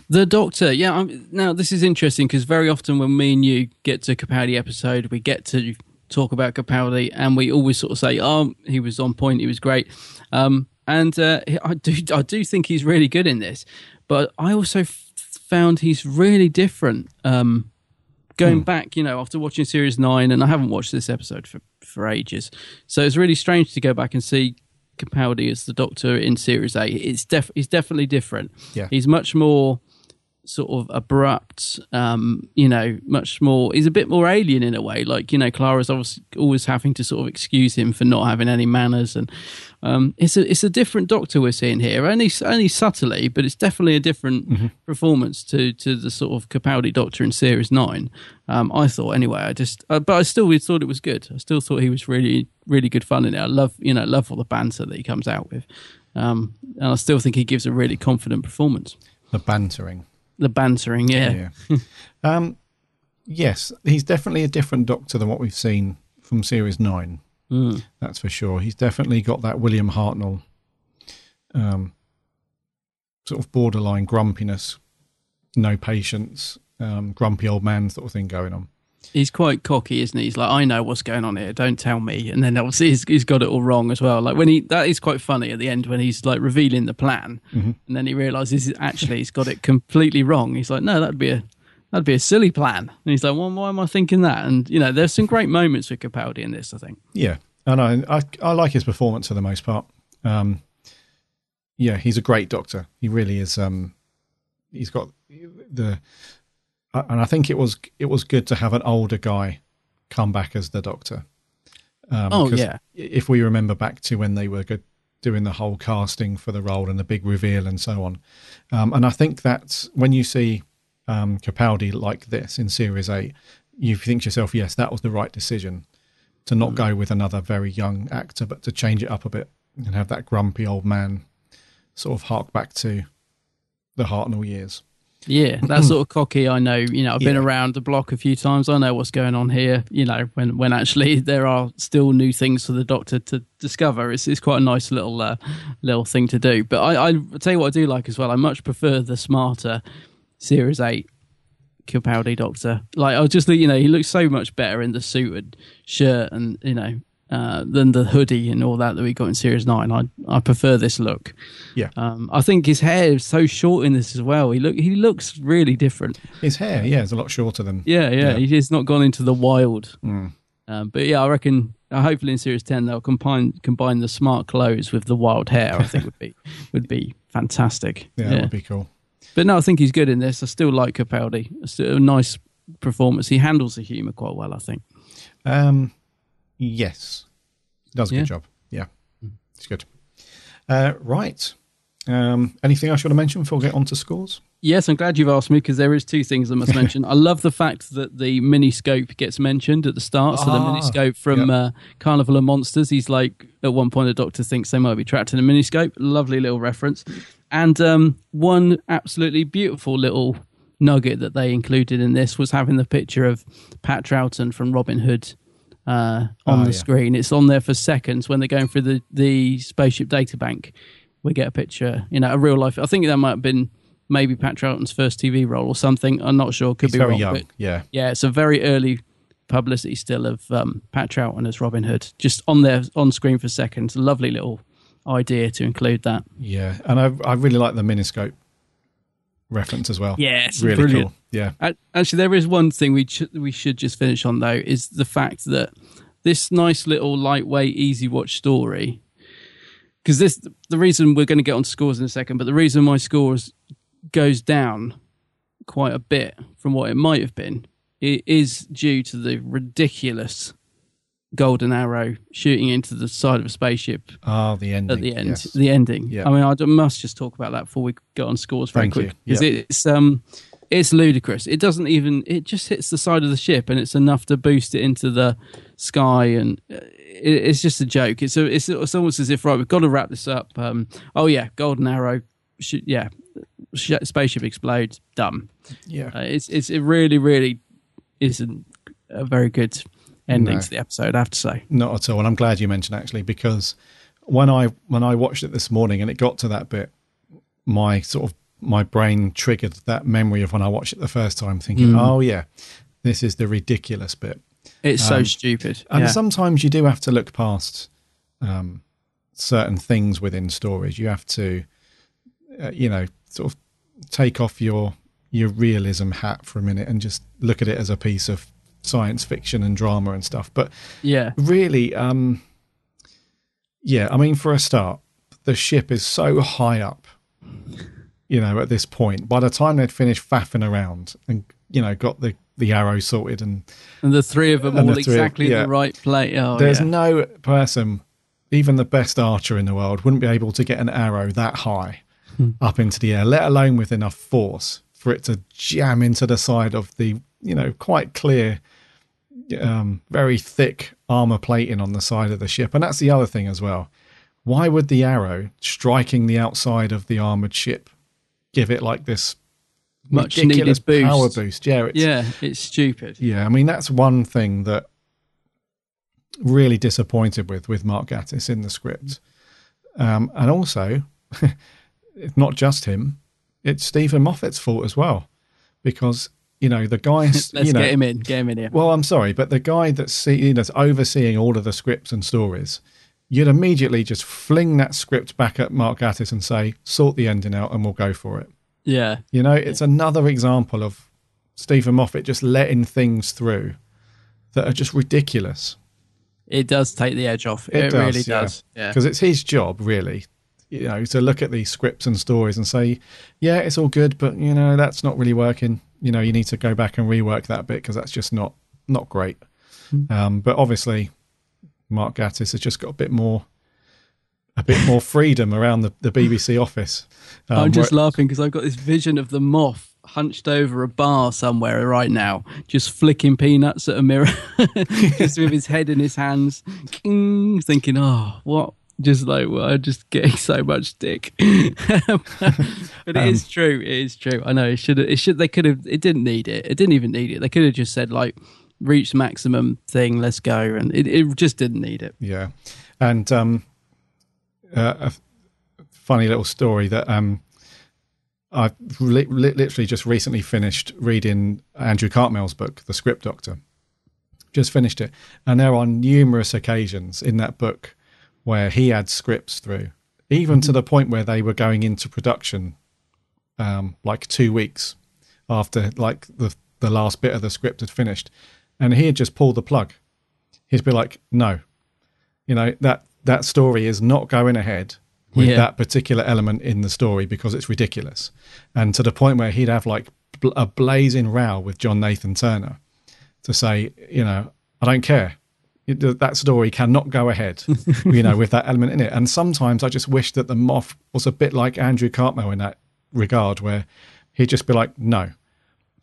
[SPEAKER 2] The Doctor, yeah. I'm, now this is interesting because very often when me and you get to Capaldi episode, we get to talk about Capaldi, and we always sort of say, "Oh, he was on point. He was great." Um, and uh, I do, I do think he's really good in this, but I also f- found he's really different. Um, going back, you know, after watching series nine, and I haven't watched this episode for for ages, so it's really strange to go back and see Capaldi as the Doctor in series eight. It's def- he's definitely different.
[SPEAKER 1] Yeah.
[SPEAKER 2] he's much more sort of abrupt um you know much more he's a bit more alien in a way. Like you know clara's obviously always having to sort of excuse him for not having any manners and um it's a it's a different doctor we're seeing here. Only only subtly but it's definitely a different performance to to the sort of capaldi doctor in series 9 um i thought anyway i just uh, but i still thought it was good. I still thought he was really really good fun in it. I love you know love all the banter that he comes out with. Um and i still think he gives a really confident performance.
[SPEAKER 1] The bantering.
[SPEAKER 2] The bantering yeah.
[SPEAKER 1] Yeah. um, yes, he's definitely a different Doctor than what we've seen from Series 9. That's for sure. He's definitely got that William Hartnell um, sort of borderline grumpiness, no patience, um, grumpy old man sort of thing going on.
[SPEAKER 2] He's quite cocky, isn't he? He's like, I know what's going on here. Don't tell me. And then obviously he's, he's got it all wrong as well. Like when he, that is quite funny at the end when he's like revealing the plan, and then he realizes actually he's got it completely wrong. He's like, no, that'd be a that'd be a silly plan. And he's like, well, why am I thinking that? And you know, there's some great moments with Capaldi in this. I think.
[SPEAKER 1] Yeah, I know. I I like his performance for the most part. Um, yeah, he's a great doctor. He really is. Um, he's got the, and I think it was it was good to have an older guy come back as the doctor. Um,
[SPEAKER 2] Oh, yeah.
[SPEAKER 1] If we remember back to when they were good, doing the whole casting for the role and the big reveal and so on, um, and I think that when you see um, Capaldi like this in Series Eight, you think to yourself, yes, that was the right decision to not go with another very young actor, but to change it up a bit and have that grumpy old man sort of hark back to the Hartnell years.
[SPEAKER 2] Yeah, that sort of cocky. I know. You know, I've been
[SPEAKER 1] Yeah.
[SPEAKER 2] around the block a few times. I know what's going on here. You know, when when actually there are still new things for the doctor to discover. It's it's quite a nice little uh, little thing to do. But I, I tell you what I do like as well. I much prefer the smarter Series Eight Capaldi Doctor. Like I was just you know he looks so much better in the suit and shirt and you know. Uh, than the hoodie and all that that we got in Series Nine, I I prefer this look.
[SPEAKER 1] Yeah.
[SPEAKER 2] Um, I think his hair is so short in this as well. He look he looks really different.
[SPEAKER 1] His hair, yeah, is a lot shorter than.
[SPEAKER 2] Yeah, yeah,
[SPEAKER 1] Yeah.
[SPEAKER 2] he's not gone into the wild.
[SPEAKER 1] Mm.
[SPEAKER 2] Um, but yeah, I reckon uh, hopefully in Series Ten they'll combine combine the smart clothes with the wild hair. I think would be would be fantastic.
[SPEAKER 1] Yeah, that would be cool.
[SPEAKER 2] But no, I think he's good in this. I still like Capaldi. It's a nice performance. He handles the humour quite well. I think.
[SPEAKER 1] Um, yes, does a
[SPEAKER 2] Yeah.
[SPEAKER 1] good job. Yeah, it's good. Uh, right. Um, anything else you want to mention before we get on to scores?
[SPEAKER 2] Yes, I'm glad you've asked me because there is two things I must mention. I love the fact that the miniscope gets mentioned at the start. So the
[SPEAKER 1] Ah,
[SPEAKER 2] miniscope from
[SPEAKER 1] yep.
[SPEAKER 2] uh, Carnival of Monsters. He's like at one point the Doctor thinks they might be trapped in a miniscope. Lovely little reference, and um, one absolutely beautiful little nugget that they included in this was having the picture of Pat Troughton from Robin Hood uh, on
[SPEAKER 1] Oh,
[SPEAKER 2] the
[SPEAKER 1] yeah.
[SPEAKER 2] screen. It's on there for seconds when they're going through the the spaceship data bank. We get a picture, you know, a real life. I think that might have been maybe Pat Troughton's first TV role or something. I'm not sure. Could
[SPEAKER 1] He's
[SPEAKER 2] be
[SPEAKER 1] very
[SPEAKER 2] wrong,
[SPEAKER 1] young. Yeah,
[SPEAKER 2] yeah, it's a very early publicity still of um, Pat Troughton as Robin Hood, just on there on screen for seconds. Lovely little idea to include that.
[SPEAKER 1] yeah, and I I really like the miniscope reference as well.
[SPEAKER 2] Yes,
[SPEAKER 1] really
[SPEAKER 2] brilliant.
[SPEAKER 1] cool. Yeah,
[SPEAKER 2] Actually, there is one thing we sh- we should just finish on though is the fact that this nice little lightweight, easy watch story. Because this, the reason we're going to get on scores in a second, but the reason my scores goes down quite a bit from what it might have been it is due to the ridiculous golden arrow shooting into the side of a spaceship
[SPEAKER 1] ah, the ending
[SPEAKER 2] at the end.
[SPEAKER 1] yes.
[SPEAKER 2] The ending.
[SPEAKER 1] Yeah.
[SPEAKER 2] I mean, I must just talk about that before we get on scores very
[SPEAKER 1] Thank you.
[SPEAKER 2] quick because
[SPEAKER 1] Yeah.
[SPEAKER 2] it's um, it's ludicrous. It doesn't even. It just hits the side of the ship, and it's enough to boost it into the sky, and uh, it, it's just a joke. It's a, it's, it's almost as if right, we've got to wrap this up. Um, oh yeah, golden arrow. Yeah, sh- spaceship explodes. Dumb.
[SPEAKER 1] yeah.
[SPEAKER 2] Uh, it's it's it really really isn't a very good ending
[SPEAKER 1] No.
[SPEAKER 2] to the episode. I have to say.
[SPEAKER 1] Not at all. And I'm glad you mentioned actually because when I when I watched it this morning and it got to that bit, my sort of my brain triggered that memory of when I watched it the first time, thinking,
[SPEAKER 2] Mm.
[SPEAKER 1] "Oh yeah, this is the ridiculous bit."
[SPEAKER 2] It's so
[SPEAKER 1] Um,
[SPEAKER 2] stupid.
[SPEAKER 1] And
[SPEAKER 2] yeah.
[SPEAKER 1] sometimes you do have to look past um, certain things within stories. You have to, uh, you know, sort of take off your your realism hat for a minute and just look at it as a piece of science fiction and drama and stuff. But
[SPEAKER 2] yeah.
[SPEAKER 1] really, um, yeah, I mean, for a start, the ship is so high up, you know, at this point. By the time they'd finished faffing around and, you know, got the, the arrow sorted and
[SPEAKER 2] And the three of them all
[SPEAKER 1] the
[SPEAKER 2] exactly
[SPEAKER 1] yeah.
[SPEAKER 2] the right place. Oh,
[SPEAKER 1] there's
[SPEAKER 2] yeah.
[SPEAKER 1] no person, even the best archer in the world, wouldn't be able to get an arrow that high
[SPEAKER 2] Hmm.
[SPEAKER 1] up into the air, let alone with enough force for it to jam into the side of the, you know, quite clear, um, very thick armor plating on the side of the ship. And that's the other thing as well. Why would the arrow striking the outside of the armored ship give it like this
[SPEAKER 2] Much needed boost.
[SPEAKER 1] power boost? Yeah, it's,
[SPEAKER 2] yeah, it's stupid.
[SPEAKER 1] yeah, I mean that's one thing that really disappointed with with Mark Gatiss in the script, um, and also it's not just him; it's Steven Moffat's fault as well, because you know the guys.
[SPEAKER 2] Let's
[SPEAKER 1] you know,
[SPEAKER 2] get him in. Get him in here.
[SPEAKER 1] Well, I'm sorry, but the guy that's see, you know, that's overseeing all of the scripts and stories, you'd immediately just fling that script back at Mark Gatiss and say, "Sort the ending out, and we'll go for it."
[SPEAKER 2] yeah,
[SPEAKER 1] You know, it's another example of Steven Moffat just letting things through that are just ridiculous.
[SPEAKER 2] It does take the edge off. It, really does. Yeah.
[SPEAKER 1] Because it's his job, really, you know, to look at these scripts and stories and say, yeah, it's all good, but you know, that's not really working. You know, you need to go back and rework that bit because that's just not not great.
[SPEAKER 2] Hmm.
[SPEAKER 1] Um, but obviously, Mark Gatiss has just got a bit more a bit more freedom around the, the BBC office. Um,
[SPEAKER 2] I'm just laughing because I've got this vision of the Moff hunched over a bar somewhere right now, just flicking peanuts at a mirror, just with his head in his hands, thinking, "Oh, what?" Just like, well, I'm just getting so much dick. but it
[SPEAKER 1] Um,
[SPEAKER 2] is true. It is true. I know. It should. It should. They could have. It didn't need it. It didn't even need it. They could have just said like, "Reach maximum thing. Let's go." And it, it just didn't need it.
[SPEAKER 1] Yeah, and um, uh, a funny little story that um, I li- literally just recently finished reading Andrew Cartmel's book, The Script Doctor. Just finished it, and there are numerous occasions in that book where he had scripts through, even to the point where they were going into production, um, like two weeks after like the the last bit of the script had finished, and he had just pulled the plug. He'd be like, "No, you know that that story is not going ahead with
[SPEAKER 2] Yeah.
[SPEAKER 1] that particular element in the story because it's ridiculous. And to the point where he'd have like bl- a blazing row with john nathan turner to say you know i don't care It- that story cannot go ahead you know with that element in it and sometimes i just wish that the Moff was a bit like andrew cartmel in that regard where he'd just be like no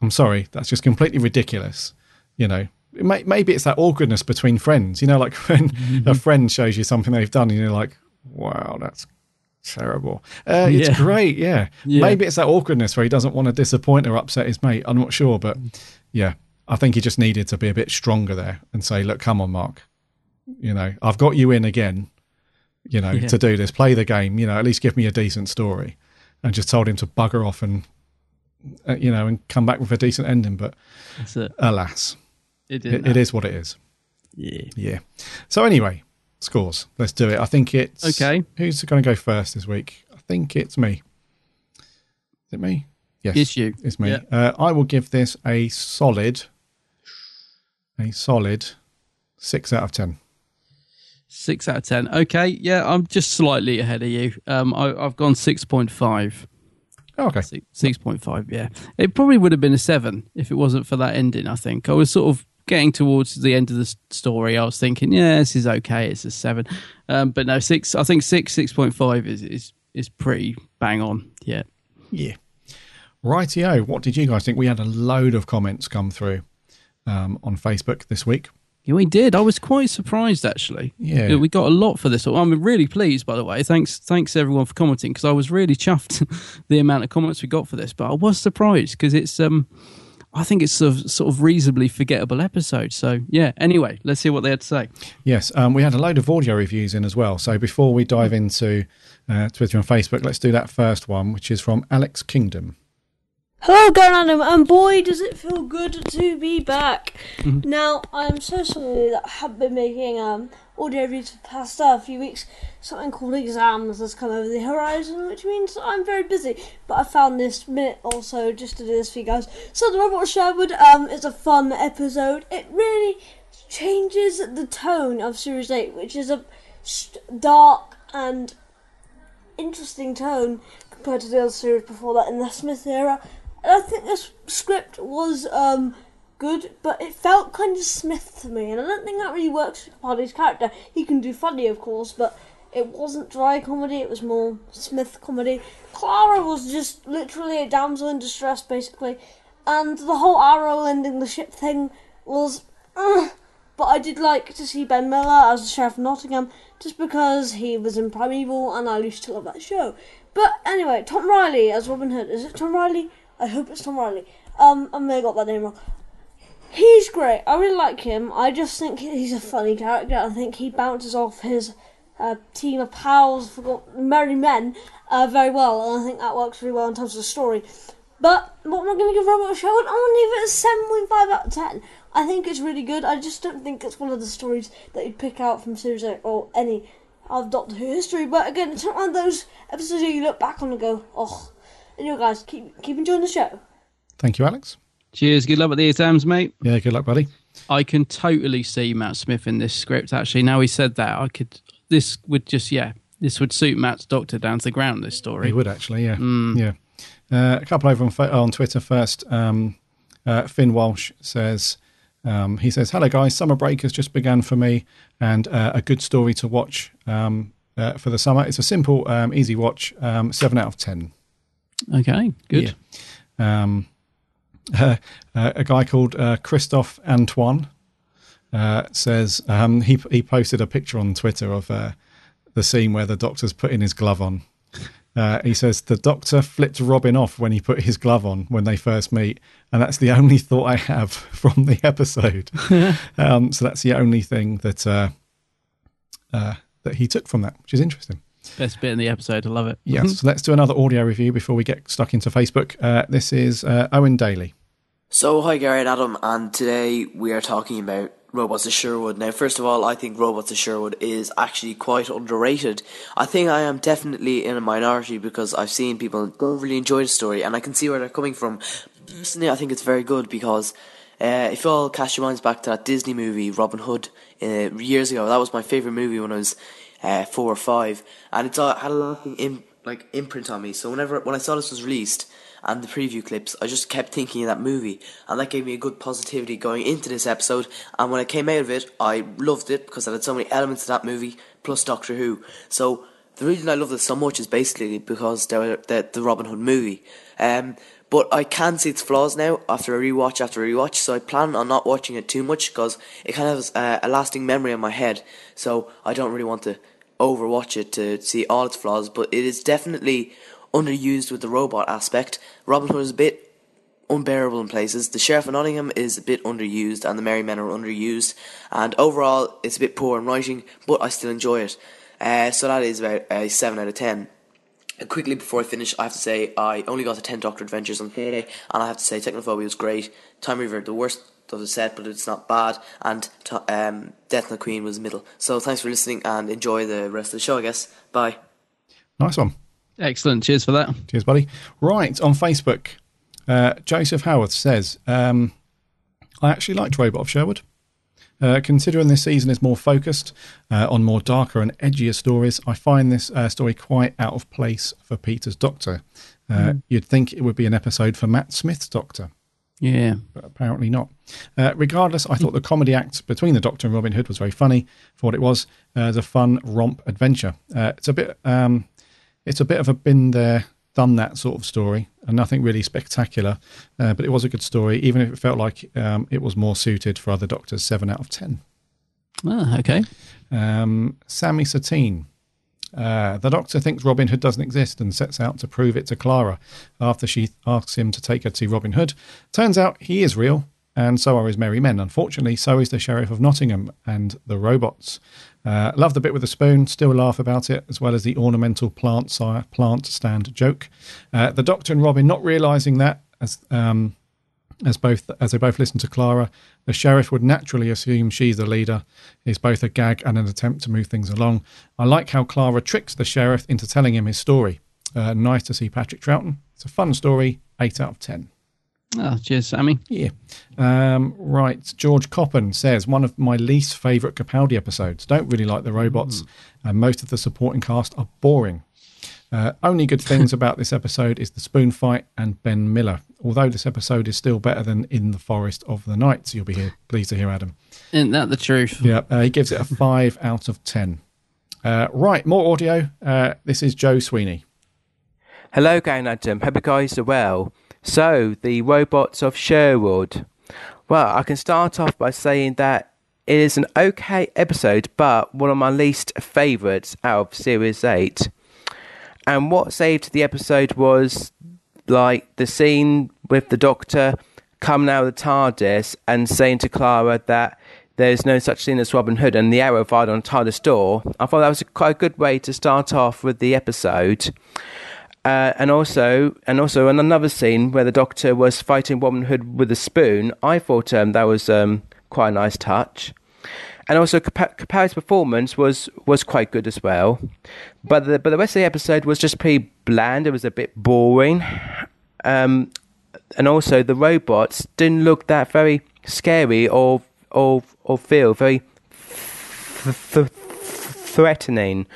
[SPEAKER 1] i'm sorry that's just completely ridiculous you know it may, maybe it's that awkwardness between friends you know like when a friend shows you something they've done and you're like wow that's terrible uh, it's
[SPEAKER 2] Yeah.
[SPEAKER 1] great yeah.
[SPEAKER 2] Yeah.
[SPEAKER 1] maybe it's that awkwardness where he doesn't want to disappoint or upset his mate i'm not sure but yeah i think he just needed to be a bit stronger there and say look come on mark. You know i've got you in again you know
[SPEAKER 2] Yeah.
[SPEAKER 1] to do this. Play the game you know at least give me a decent story. And just told him to bugger off and uh, you know and come back with a decent ending. But
[SPEAKER 2] That's it.
[SPEAKER 1] alas
[SPEAKER 2] It,
[SPEAKER 1] it, it is what it is.
[SPEAKER 2] Yeah.
[SPEAKER 1] yeah. So anyway scores. Let's do it. I think it's
[SPEAKER 2] Okay.
[SPEAKER 1] who's going to go first this week? I think it's me. Is it me? Yes.
[SPEAKER 2] It's you.
[SPEAKER 1] it's me.
[SPEAKER 2] Yeah.
[SPEAKER 1] uh, i will give this a solid a solid six out of ten
[SPEAKER 2] Six out of ten. Okay, yeah, I'm just slightly ahead of you. Um, I, I've gone six point five.
[SPEAKER 1] oh, okay
[SPEAKER 2] Six point five. Yeah, it probably would have been a seven if it wasn't for that ending. I think I was sort of getting towards the end of the story. I was thinking, yeah, this is okay. It's a seven, um, but no, six. I think six, six point five is is is pretty bang on. Yeah.
[SPEAKER 1] Yeah. Rightio. What did you guys think? We had a load of comments come through um, on Facebook this week.
[SPEAKER 2] Yeah, we did. I was quite surprised actually.
[SPEAKER 1] Yeah.
[SPEAKER 2] we got a lot for this. I'm really pleased, by the way. Thanks, thanks everyone for commenting because I was really chuffed the amount of comments we got for this. But I was surprised because it's um, I think it's a sort of reasonably forgettable episode. So yeah. Anyway, let's hear what they had to say.
[SPEAKER 1] Yes, um, we had a load of audio reviews in as well. So before we dive into uh, Twitter and Facebook, let's do that first one, which is from Alex Kingdom.
[SPEAKER 6] Hello, Adam, and boy, does it feel good to be back. Now, I'm so sorry that I haven't been making um, audio reviews for the past uh, few weeks. Something called exams has come over the horizon, which means I'm very busy. But I found this minute or so just to do this for you guys. So, The Robot Sherwood um, is a fun episode. It really changes the tone of Series 8, which is a dark and interesting tone compared to the other series before that in the Smith era. And I think this script was um, good, but it felt kind of Smith to me, and I don't think that really works for Capaldi's character. He can do funny, of course, but it wasn't dry comedy, it was more Smith comedy. Clara was just literally a damsel in distress, basically, and the whole arrow ending the ship thing was. ugh. But I did like to see Ben Miller as the Sheriff of Nottingham, just because he was in Primeval and I used to love that show. But anyway, Tom Riley as Robin Hood. Is it Tom Riley? I hope it's Tom Riley. Um, I may have got that name wrong. He's great. I really like him. I just think he's a funny character. I think he bounces off his uh, team of pals, forgot merry men, uh, very well, and I think that works really well in terms of the story. But what am I going to give Robot Show? I'm going to give it a seven point five out of ten. I think it's really good. I just don't think it's one of the stories that you'd pick out from series or any of Doctor Who history. But again, it's not one of those episodes that you look back on and go, oh. Anyway, guys, keep keep enjoying the show.
[SPEAKER 1] Thank you, Alex.
[SPEAKER 2] Cheers. Good luck with the exams, mate.
[SPEAKER 1] Yeah, good luck, buddy.
[SPEAKER 2] I can totally see Matt Smith in this script. Actually, now he said that, I could. This would just yeah, this would suit Matt's Doctor down to the ground. This story.
[SPEAKER 1] He would actually, yeah,
[SPEAKER 2] Mm.
[SPEAKER 1] yeah. Uh, a couple over on on Twitter first. Um, uh, Finn Walsh says. Um, he says, "Hello guys, summer break has just begun for me, and uh, a good story to watch um, uh, for the summer. It's a simple, um, easy watch. Um, seven out of ten.
[SPEAKER 2] Okay, good.
[SPEAKER 1] Yeah. Um, uh, uh, a guy called uh, Christophe Antoine uh, says um, he he posted a picture on Twitter of uh, the scene where the doctor's putting his glove on. Uh, he says the doctor flipped Robin off when he put his glove on when they first meet, and that's the only thought I have from the episode. um, so that's the only thing that uh, uh, that he took from that, which is interesting.
[SPEAKER 2] Best bit in the episode. I love it.
[SPEAKER 1] Yes, so let's do another audio review before we get stuck into Facebook. Uh, this is uh, Owen Daly.
[SPEAKER 7] So, hi Gary and Adam, and today we are talking about Robots of Sherwood. Now, first of all, I think Robots of Sherwood is actually quite underrated. I think I am definitely in a minority because I've seen people don't really enjoy the story, and I can see where they're coming from. Personally, I think it's very good because uh, if you all cast your minds back to that Disney movie, Robin Hood, uh, years ago, that was my favourite movie when I was uh, four or five, and it's uh, had a lasting Im- like imprint on me. So whenever when I saw this was released and the preview clips, I just kept thinking of that movie, and that gave me a good positivity going into this episode. And when I came out of it, I loved it because it had so many elements of that movie plus Doctor Who. So the reason I love this so much is basically because they're the, the Robin Hood movie. Um, but I can see its flaws now after a rewatch after a rewatch, so I plan on not watching it too much because it kind of has uh, a lasting memory in my head. So I don't really want to overwatch it to see all its flaws, but it is definitely underused with the robot aspect. Robin Hood is a bit unbearable in places. The Sheriff of Nottingham is a bit underused, and the Merry Men are underused. And overall, it's a bit poor in writing, but I still enjoy it. Uh, so that is about a 7 out of 10. And quickly before I finish, I have to say I only got to 10 Doctor Adventures on Friday, and I have to say Technophobia was great. Time Reaver, the worst of the set, but it's not bad. And to, um, Death and the Queen was middle. So thanks for listening, and enjoy the rest of the show, I guess. Bye.
[SPEAKER 1] Nice one.
[SPEAKER 2] Excellent. Cheers for that.
[SPEAKER 1] Cheers, buddy. Right, on Facebook, uh, Joseph Howarth says, um, I actually liked Robot of Sherwood. Uh, considering this season is more focused uh, on more darker and edgier stories, I find this uh, story quite out of place for Peter's Doctor. Uh,
[SPEAKER 2] Mm.
[SPEAKER 1] You'd think it would be an episode for Matt Smith's Doctor,
[SPEAKER 2] Yeah.
[SPEAKER 1] but apparently not. Uh, regardless, I thought the comedy act between the Doctor and Robin Hood was very funny for what it was. Uh, a fun romp adventure. Uh, it's a bit, um, it's a bit of a been there, done that sort of story, and nothing really spectacular. Uh, but it was a good story, even if it felt like um, it was more suited for other Doctors. Seven out of ten.
[SPEAKER 2] Ah, okay.
[SPEAKER 1] Um, Sammy Satine. Uh, the doctor thinks Robin Hood doesn't exist and sets out to prove it to Clara after she asks him to take her to Robin Hood. Turns out he is real, and so are his merry men. Unfortunately, so is the Sheriff of Nottingham and the robots. Uh, love the bit with the spoon, still laugh about it, as well as the ornamental plant, plant stand joke. Uh, the doctor and Robin not realizing that as um, as both as they both listen to Clara, the sheriff would naturally assume she's the leader. Is both a gag and an attempt to move things along. I like how Clara tricks the sheriff into telling him his story. Uh, nice to see Patrick Troughton. It's a fun story. Eight out of ten.
[SPEAKER 2] Oh, cheers, Sammy.
[SPEAKER 1] Yeah. Um, right. George Coppen says one of my least favourite Capaldi episodes. Don't really like the robots, and most of the supporting cast are boring. Uh, only good things about this episode is the spoon fight and Ben Miller. Although this episode is still better than In the Forest of the Nights, you'll be here pleased to hear Adam.
[SPEAKER 2] Isn't that the truth?
[SPEAKER 1] Yeah, uh, he gives it a five out of ten. Uh, right, more audio. Uh, this is Joe Sweeney.
[SPEAKER 8] Hello, Gang Adam. Hope you guys are well. So, the robots of Sherwood. Well, I can start off by saying that it is an okay episode, but one of my least favourites out of Series 8. And what saved the episode was like the scene with the Doctor coming out of the TARDIS and saying to Clara that there's no such thing as Robin Hood and the arrow fired on TARDIS door. I thought that was a, quite a good way to start off with the episode. Uh, and also, and also, in another scene where the Doctor was fighting Robin Hood with a spoon, I thought um, that was um, quite a nice touch. And also, Capa- Capaldi's performance was was quite good as well. But the but the rest of the episode was just pretty bland. It was a bit boring. Um, and also the robots didn't look that very scary or or or feel very th- th- threatening.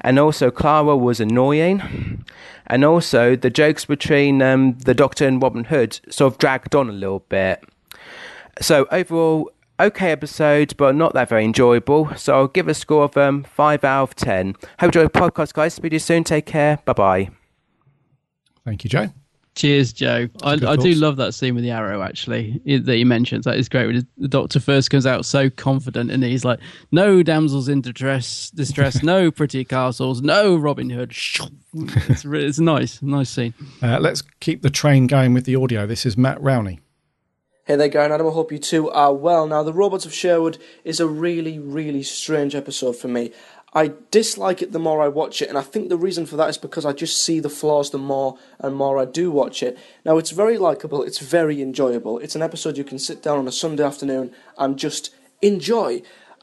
[SPEAKER 8] And also, Clara was annoying. And also, the jokes between um, the Doctor and Robin Hood sort of dragged on a little bit. So, overall, okay episode, but not that very enjoyable. So, I'll give a score of um, 5 out of 10. Hope you enjoyed the podcast, guys. Speak to you soon. Take care. Bye bye.
[SPEAKER 1] Thank you, Joe.
[SPEAKER 2] Cheers, Joe. I, I do love that scene with the arrow, actually, that you mentioned. That is great. When the doctor first comes out so confident and he's like, no damsels in distress, distress no pretty castles, no Robin Hood. It's, it's nice, nice scene.
[SPEAKER 1] Uh, let's keep the train going with the audio. This is Matt Rowney.
[SPEAKER 9] Hey there, Gary and Adam. I hope you two are well. Now, The Robots of Sherwood is a really, really strange episode for me. I dislike it the more I watch it, and I think the reason for that is because I just see the flaws the more and more I do watch it. Now, it's very likable, it's very enjoyable. It's an episode you can sit down on a Sunday afternoon and just enjoy.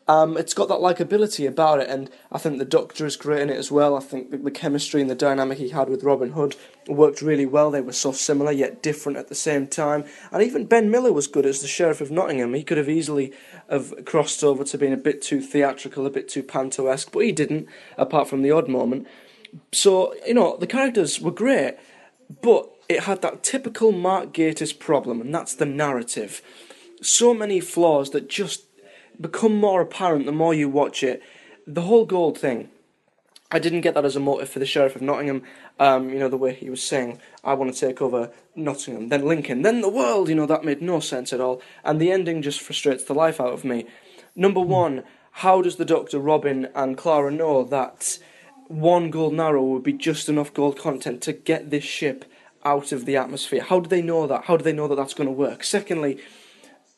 [SPEAKER 9] Um, it's got that likability about it, and I think the Doctor is great in it as well. I think the, the chemistry and the dynamic he had with Robin Hood worked really well. They were so similar yet different at the same time, and even Ben Miller was good as the Sheriff of Nottingham. He could have easily have crossed over to being a bit too theatrical, a bit too panto-esque, but he didn't, apart from the odd moment. So you know the characters were great, but it had that typical Mark Gatiss problem, and that's the narrative. So many flaws that just become more apparent the more you watch it. The whole gold thing. I didn't get that as a motive for the Sheriff of Nottingham. Um, you know, the way he was saying, I want to take over Nottingham, then Lincoln, then the world, you know, that made no sense at all. And the ending just frustrates the life out of me. Number one, how does the Doctor, Robin, and Clara know that one golden arrow would be just enough gold content to get this ship out of the atmosphere? How do they know that? How do they know that that's going to work? Secondly,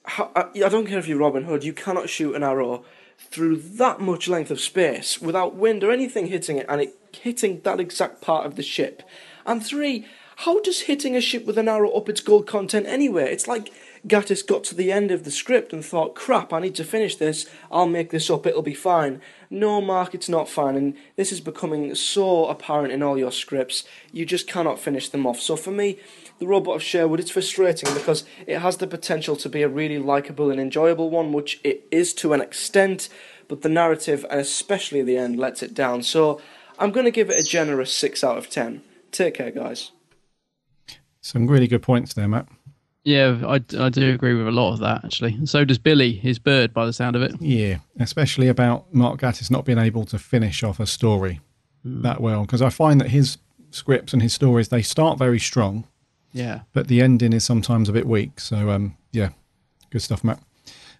[SPEAKER 9] how, I, I don't care if you're Robin Hood, you cannot shoot an arrow through that much length of space without wind or anything hitting it and it hitting that exact part of the ship. And three, how does hitting a ship with an arrow up its gold content anyway? It's like Gatiss got to the end of the script and thought, crap, I need to finish this, I'll make this up, it'll be fine. No, Mark, it's not fine, and this is becoming so apparent in all your scripts, you just cannot finish them off. So for me, the Robot of Sherwood, it's frustrating because it has the potential to be a really likeable and enjoyable one, which it is to an extent, but the narrative, and especially the end, lets it down. So I'm going to give it a generous 6 out of 10. Take care, guys.
[SPEAKER 1] Some really good points there, Matt.
[SPEAKER 2] Yeah, I, I do agree with a lot of that, actually. And so does Billy, his bird, by the sound of it.
[SPEAKER 1] Yeah, especially about Mark Gatiss not being able to finish off a story hmm. that well. Because I find that his scripts and his stories, they start very strong,
[SPEAKER 2] Yeah.
[SPEAKER 1] but the ending is sometimes a bit weak. So, um, yeah, good stuff, Matt.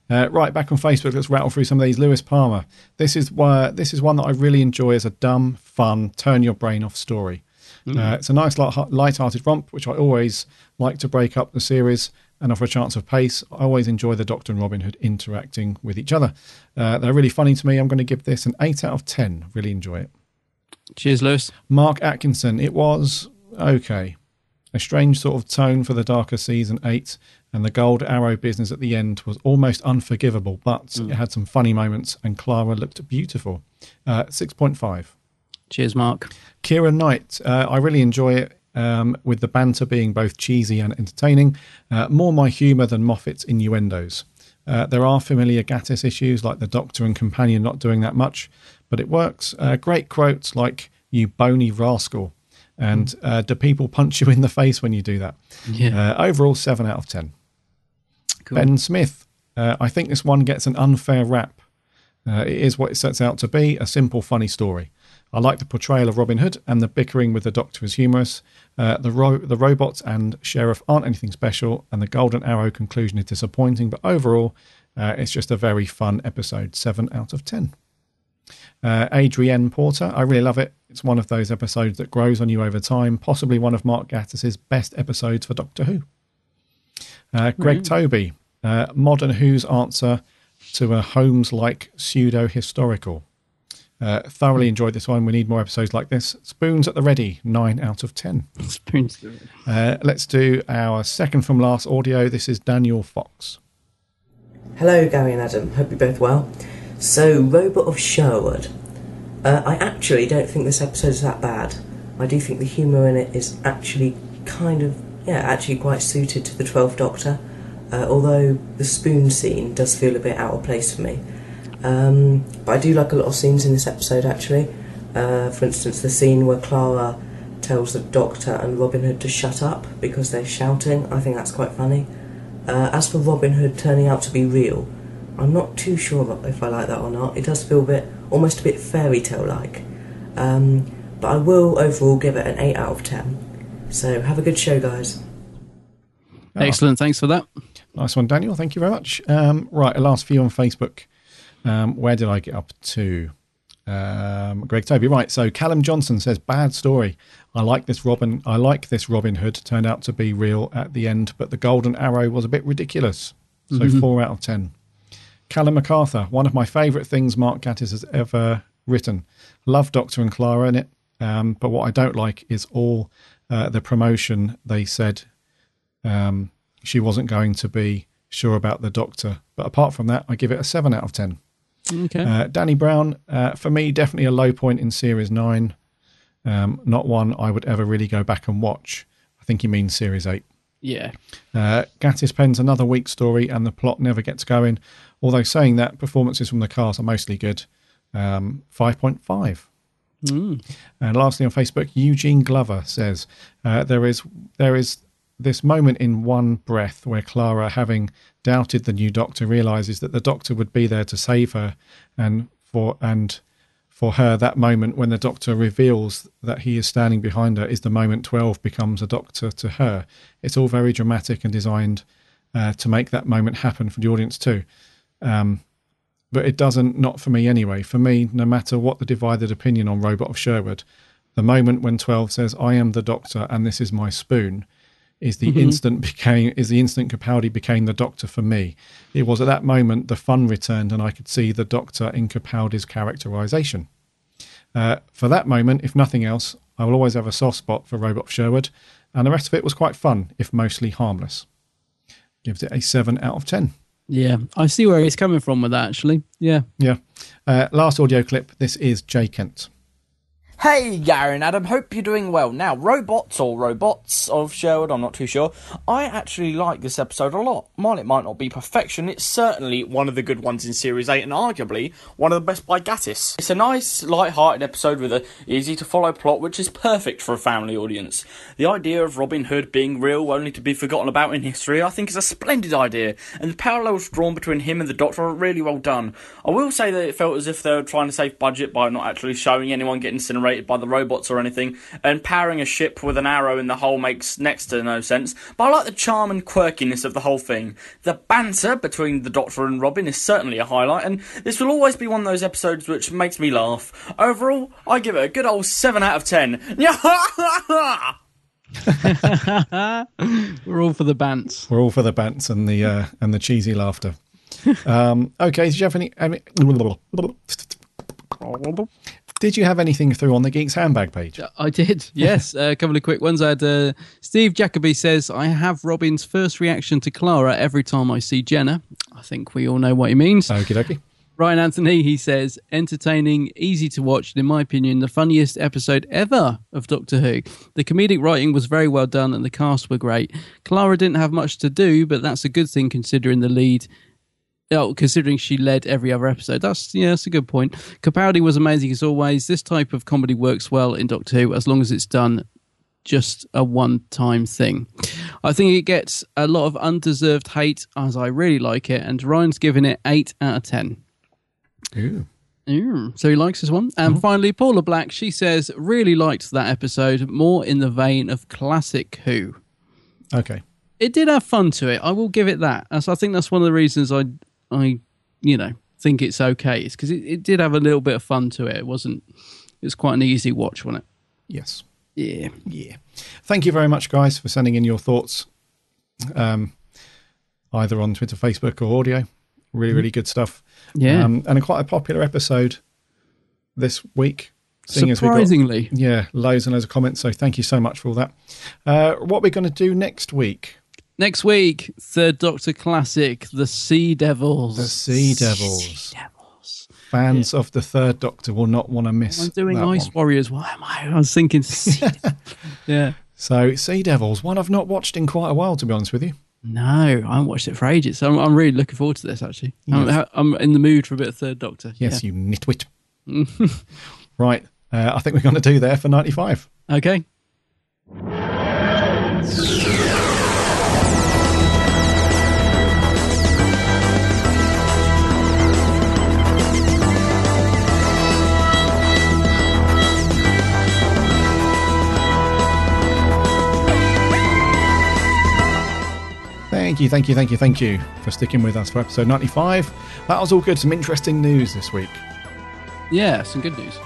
[SPEAKER 1] Uh, right, back on Facebook, let's rattle through some of these. Lewis Palmer. This is why this is one that I really enjoy as a dumb, fun, turn your brain off story.
[SPEAKER 2] Mm.
[SPEAKER 1] Uh, it's a nice, light- light-hearted romp, which I always like to break up the series and offer a chance of pace. I always enjoy the Doctor and Robin Hood interacting with each other. Uh, they're really funny to me. I'm going to give this an eight out of ten. Really enjoy it.
[SPEAKER 2] Cheers, Lewis.
[SPEAKER 1] Mark Atkinson. It was okay. A strange sort of tone for the darker season eight, and the gold arrow business at the end was almost unforgivable, but it had some funny moments, and Clara looked beautiful. Uh, 6.5.
[SPEAKER 2] Cheers, Mark.
[SPEAKER 1] Kira Knight. Uh, I really enjoy it. Um, with the banter being both cheesy and entertaining, uh, more my humour than Moffat's innuendos. Uh, there are familiar Gatiss issues like the Doctor and companion not doing that much, but it works. Uh, great quotes like "You bony rascal," and uh, "Do people punch you in the face when you do that?"
[SPEAKER 2] Yeah.
[SPEAKER 1] Uh, overall, seven out of ten.
[SPEAKER 2] Cool.
[SPEAKER 1] Ben Smith. Uh, I think this one gets an unfair rap. Uh, it is what it sets out to be a simple, funny story. I like the portrayal of Robin Hood, and the bickering with the Doctor is humorous. Uh, the, ro- the robots and Sheriff aren't anything special, and the Golden Arrow conclusion is disappointing, but overall, uh, it's just a very fun episode. 7 out of 10. Uh, Adrienne Porter, I really love it. It's one of those episodes that grows on you over time, possibly one of Mark Gatiss's best episodes for Doctor Who. Uh, Greg
[SPEAKER 2] Mm.
[SPEAKER 1] Toby, uh, modern Who's answer to a Holmes like pseudo historical. Uh, thoroughly enjoyed this one. We need more episodes like this. Spoons at the ready, 9 out of 10.
[SPEAKER 2] Spoons.
[SPEAKER 1] Uh, let's do our second from last audio. This is Daniel Fox.
[SPEAKER 10] Hello, Gary and Adam. Hope you're both well. So, Robot of Sherwood. Uh, I actually don't think this episode is that bad. I do think the humour in it is actually kind of yeah, actually quite suited to the Twelfth Doctor. Uh, although the spoon scene does feel a bit out of place for me. Um, but I do like a lot of scenes in this episode actually. Uh, for instance, the scene where Clara tells the Doctor and Robin Hood to shut up because they're shouting. I think that's quite funny. Uh, as for Robin Hood turning out to be real, I'm not too sure if I like that or not. It does feel a bit, almost a bit fairy tale like. Um, but I will overall give it an 8 out of 10. So have a good show, guys.
[SPEAKER 2] Excellent. Thanks for that.
[SPEAKER 1] Nice one, Daniel. Thank you very much. Um, right, a last few on Facebook. Um, where did I get up to? Um, Greg Toby. Right. So Callum Johnson says, "Bad story. I like this Robin. I like this Robin Hood. Turned out to be real at the end, but the golden arrow was a bit ridiculous. So
[SPEAKER 2] Mhm.
[SPEAKER 1] four out of ten. Callum MacArthur. One of my favourite things Mark Gatiss has ever written. Love Doctor and Clara in it, um, but what I don't like is all uh, the promotion. They said um, she wasn't going to be sure about the Doctor, but apart from that, I give it a seven out of ten.
[SPEAKER 2] Okay.
[SPEAKER 1] Uh, Danny Brown, uh, for me, definitely a low point in Series 9. Um, not one I would ever really go back and watch. I think he means Series 8.
[SPEAKER 2] Yeah.
[SPEAKER 1] Uh, Gatiss pens another weak story and the plot never gets going. Although saying that, performances from the cast are mostly good. Um, 5.5.
[SPEAKER 2] Mm.
[SPEAKER 1] And lastly on Facebook, Eugene Glover says uh, there is there is this moment in one breath where Clara, having doubted the new Doctor, realizes that the Doctor would be there to save her, and for and for her that moment when the Doctor reveals that he is standing behind her is the moment Twelve becomes a Doctor to her. It's all very dramatic and designed uh, to make that moment happen for the audience too. Um, but it doesn't not for me anyway. For me no matter what the divided opinion on robot of sherwood the moment when 12 says i am the doctor and this is my spoon is the
[SPEAKER 2] Mhm.
[SPEAKER 1] instant became is the instant capaldi became the doctor for me. It was at that moment the fun returned and i could see the doctor in capaldi's characterization. Uh, for that moment if nothing else i will always have a soft spot for robot of sherwood and the rest of it was quite fun if mostly harmless. Gives it a 7 out of 10
[SPEAKER 2] Yeah. I see where he's coming from with that, actually. Yeah.
[SPEAKER 1] Yeah. Uh, last audio clip. This is Jay Kent.
[SPEAKER 11] Hey, Gary Adam, hope you're doing well. Now, robots or robots of Sherwood, I'm not too sure. I actually like this episode a lot. While it might not be perfection, it's certainly one of the good ones in Series 8 and arguably one of the best by Gatiss. It's a nice, light-hearted episode with a easy to follow plot, which is perfect for a family audience. The idea of Robin Hood being real only to be forgotten about in history, I think is a splendid idea, and the parallels drawn between him and the Doctor are really well done. I will say that it felt as if they were trying to save budget by not actually showing anyone getting incinerated by the robots or anything, and powering a ship with an arrow in the hull makes next to no sense, but I like the charm and quirkiness of the whole thing. The banter between the Doctor and Robin is certainly a highlight, and this will always be one of those episodes which makes me laugh. Overall, I give it a good old 7 out of 10.
[SPEAKER 2] We're all for the bants.
[SPEAKER 1] We're all for the bants and the uh, and the cheesy laughter. um, okay, did you have any? any did you have anything through on the Geeks handbag page?
[SPEAKER 2] I did, yes. Uh, a couple of quick ones. I had uh, Steve Jacoby says, I have Robin's first reaction to Clara every time I see Jenna. I think we all know what he means.
[SPEAKER 1] Okie dokie.
[SPEAKER 2] Ryan Anthony, he says, entertaining, easy to watch, and in my opinion, the funniest episode ever of Doctor Who. The comedic writing was very well done and the cast were great. Clara didn't have much to do, but that's a good thing considering the lead. Oh, considering she led every other episode. That's yeah, that's a good point. Capaldi was amazing as always. This type of comedy works well in Doctor Who as long as it's done just a one time thing. I think it gets a lot of undeserved hate as I really like it, and Ryan's giving it eight out of ten.
[SPEAKER 1] Ooh.
[SPEAKER 2] Mm, so he likes this one. And finally, Paula Black, she says, really liked that episode, more in the vein of classic Who.
[SPEAKER 1] Okay.
[SPEAKER 2] It did have fun to it. I will give it that. So I think that's one of the reasons I, I, you know, think it's okay. Is because it, it did have a little bit of fun to it. It wasn't. It was quite an easy watch, wasn't it?
[SPEAKER 1] Yes.
[SPEAKER 2] Yeah.
[SPEAKER 1] Yeah. Thank you very much, guys, for sending in your thoughts, um, either on Twitter, Facebook, or audio. Really, really good stuff.
[SPEAKER 2] Yeah.
[SPEAKER 1] Um, and a quite a popular episode this week. seeing as we got-
[SPEAKER 2] Surprisingly.
[SPEAKER 1] yeah, loads and loads of comments. So thank you so much for all that. Uh, what we're going to do next week?
[SPEAKER 2] Next week, Third Doctor Classic, The Sea Devils.
[SPEAKER 1] The Sea Devils. Sea Devils. Fans of the Third Doctor will not want to miss.
[SPEAKER 2] I'm doing
[SPEAKER 1] that
[SPEAKER 2] Ice
[SPEAKER 1] one.
[SPEAKER 2] Warriors. Why am I? I was thinking. sea- yeah.
[SPEAKER 1] So, Sea Devils, one I've not watched in quite a while, to be honest with you.
[SPEAKER 2] No, I haven't watched it for ages. So I'm, I'm really looking forward to this. Actually, I'm,
[SPEAKER 1] Yes.
[SPEAKER 2] I'm in the mood for a bit of Third Doctor.
[SPEAKER 1] Yes,
[SPEAKER 2] yeah.
[SPEAKER 1] you nitwit. right, uh, I think we're going to do there for 95.
[SPEAKER 2] Okay.
[SPEAKER 1] Thank you, thank you, thank you, thank you for sticking with us for episode 95. That was all good. Some interesting news this week.
[SPEAKER 2] Yeah, some good news.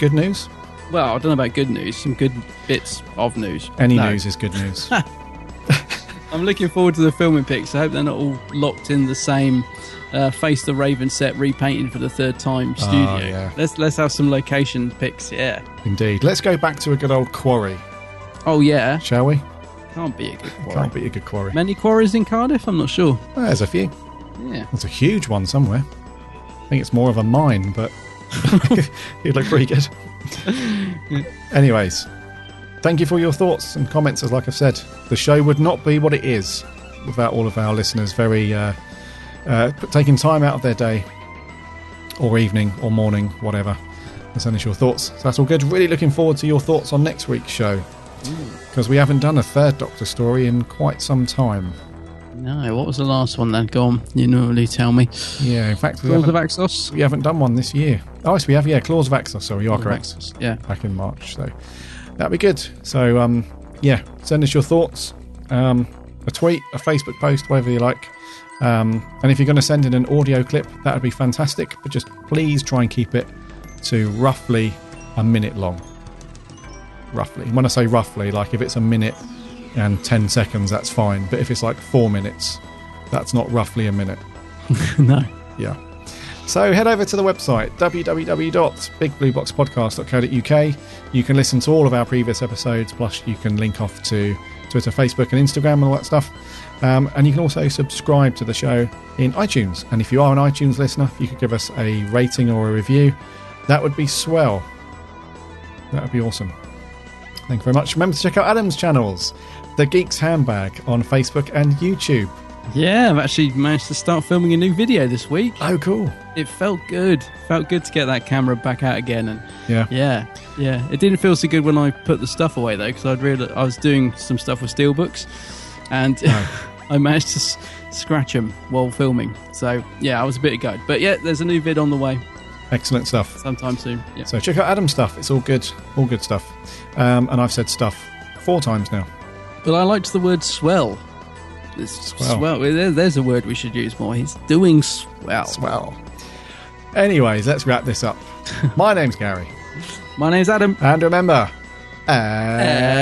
[SPEAKER 1] Good news?
[SPEAKER 2] Well, I don't know about good news. Some good bits of news.
[SPEAKER 1] Any
[SPEAKER 2] No.
[SPEAKER 1] news is good news.
[SPEAKER 2] I'm looking forward to the filming pics. I hope they're not all locked in the same uh, Face the Raven set, repainted for the third time
[SPEAKER 1] Oh,
[SPEAKER 2] studio.
[SPEAKER 1] yeah.
[SPEAKER 2] Let's let's have some location pics. Yeah.
[SPEAKER 1] Indeed. Let's go back to a good old quarry,
[SPEAKER 2] Oh yeah.
[SPEAKER 1] shall we?
[SPEAKER 2] Can't be a good quarry.
[SPEAKER 1] Can't beat a good quarry.
[SPEAKER 2] Many quarries in Cardiff. I'm not sure.
[SPEAKER 1] There's a few.
[SPEAKER 2] Yeah.
[SPEAKER 1] There's a huge one somewhere. I think it's more of a mine, but you'd look pretty good. Anyways, thank you for your thoughts and comments. As like I've said, the show would not be what it is without all of our listeners very uh, uh, taking time out of their day or evening or morning, whatever, send us your thoughts. So that's all good. Really looking forward to your thoughts on next week's show because we haven't done a third Doctor story in quite some time.
[SPEAKER 2] No. What was the last one then? Go on. You normally tell me.
[SPEAKER 1] Yeah, in fact, we
[SPEAKER 2] Claws of
[SPEAKER 1] haven't,
[SPEAKER 2] Axos.
[SPEAKER 1] we haven't done one this year. Oh, yes, we have. Yeah, Claws of Axos. Sorry, you are
[SPEAKER 2] Claws of
[SPEAKER 1] correct.
[SPEAKER 2] Axos, yeah.
[SPEAKER 1] back in March. So that'd be good. So um, yeah, send us your thoughts. Um, a tweet, a Facebook post, whatever you like. Um, and if you're going to send in an audio clip, that would be fantastic. But just please try and keep it to roughly a minute long. Roughly. When I say roughly, like if it's a minute and 10 seconds, that's fine. But if it's like four minutes, that's not roughly a minute.
[SPEAKER 2] no.
[SPEAKER 1] Yeah. So head over to the website www.bigblueboxpodcast.co.uk. You can listen to all of our previous episodes, plus you can link off to Twitter, Facebook, and Instagram and all that stuff. Um, and you can also subscribe to the show in iTunes. And if you are an iTunes listener, you could give us a rating or a review. That would be swell. That would be awesome. Thank you very much. Remember to check out Adam's channels, The Geek's Handbag on Facebook and YouTube.
[SPEAKER 2] Yeah, I've actually managed to start filming a new video this week.
[SPEAKER 1] Oh, cool!
[SPEAKER 2] It felt good. Felt good to get that camera back out again, and
[SPEAKER 1] Yeah.
[SPEAKER 2] yeah, yeah. It didn't feel so good when I put the stuff away though, because I'd realized I was doing some stuff with steelbooks, and I managed to s- scratch them while filming. So yeah, I was a bit of gutted. But yeah, there's a new vid on the way
[SPEAKER 1] Excellent stuff.
[SPEAKER 2] Sometime soon. Yeah.
[SPEAKER 1] So check out Adam's stuff. It's all good, all good stuff. Um, and I've said stuff four times now.
[SPEAKER 2] But I liked the word swell. It's
[SPEAKER 1] swell.
[SPEAKER 2] swell. There's a word we should use more. He's doing swell.
[SPEAKER 1] Swell. Anyways, let's wrap this up. My name's Gary.
[SPEAKER 2] My name's Adam.
[SPEAKER 1] And remember, and...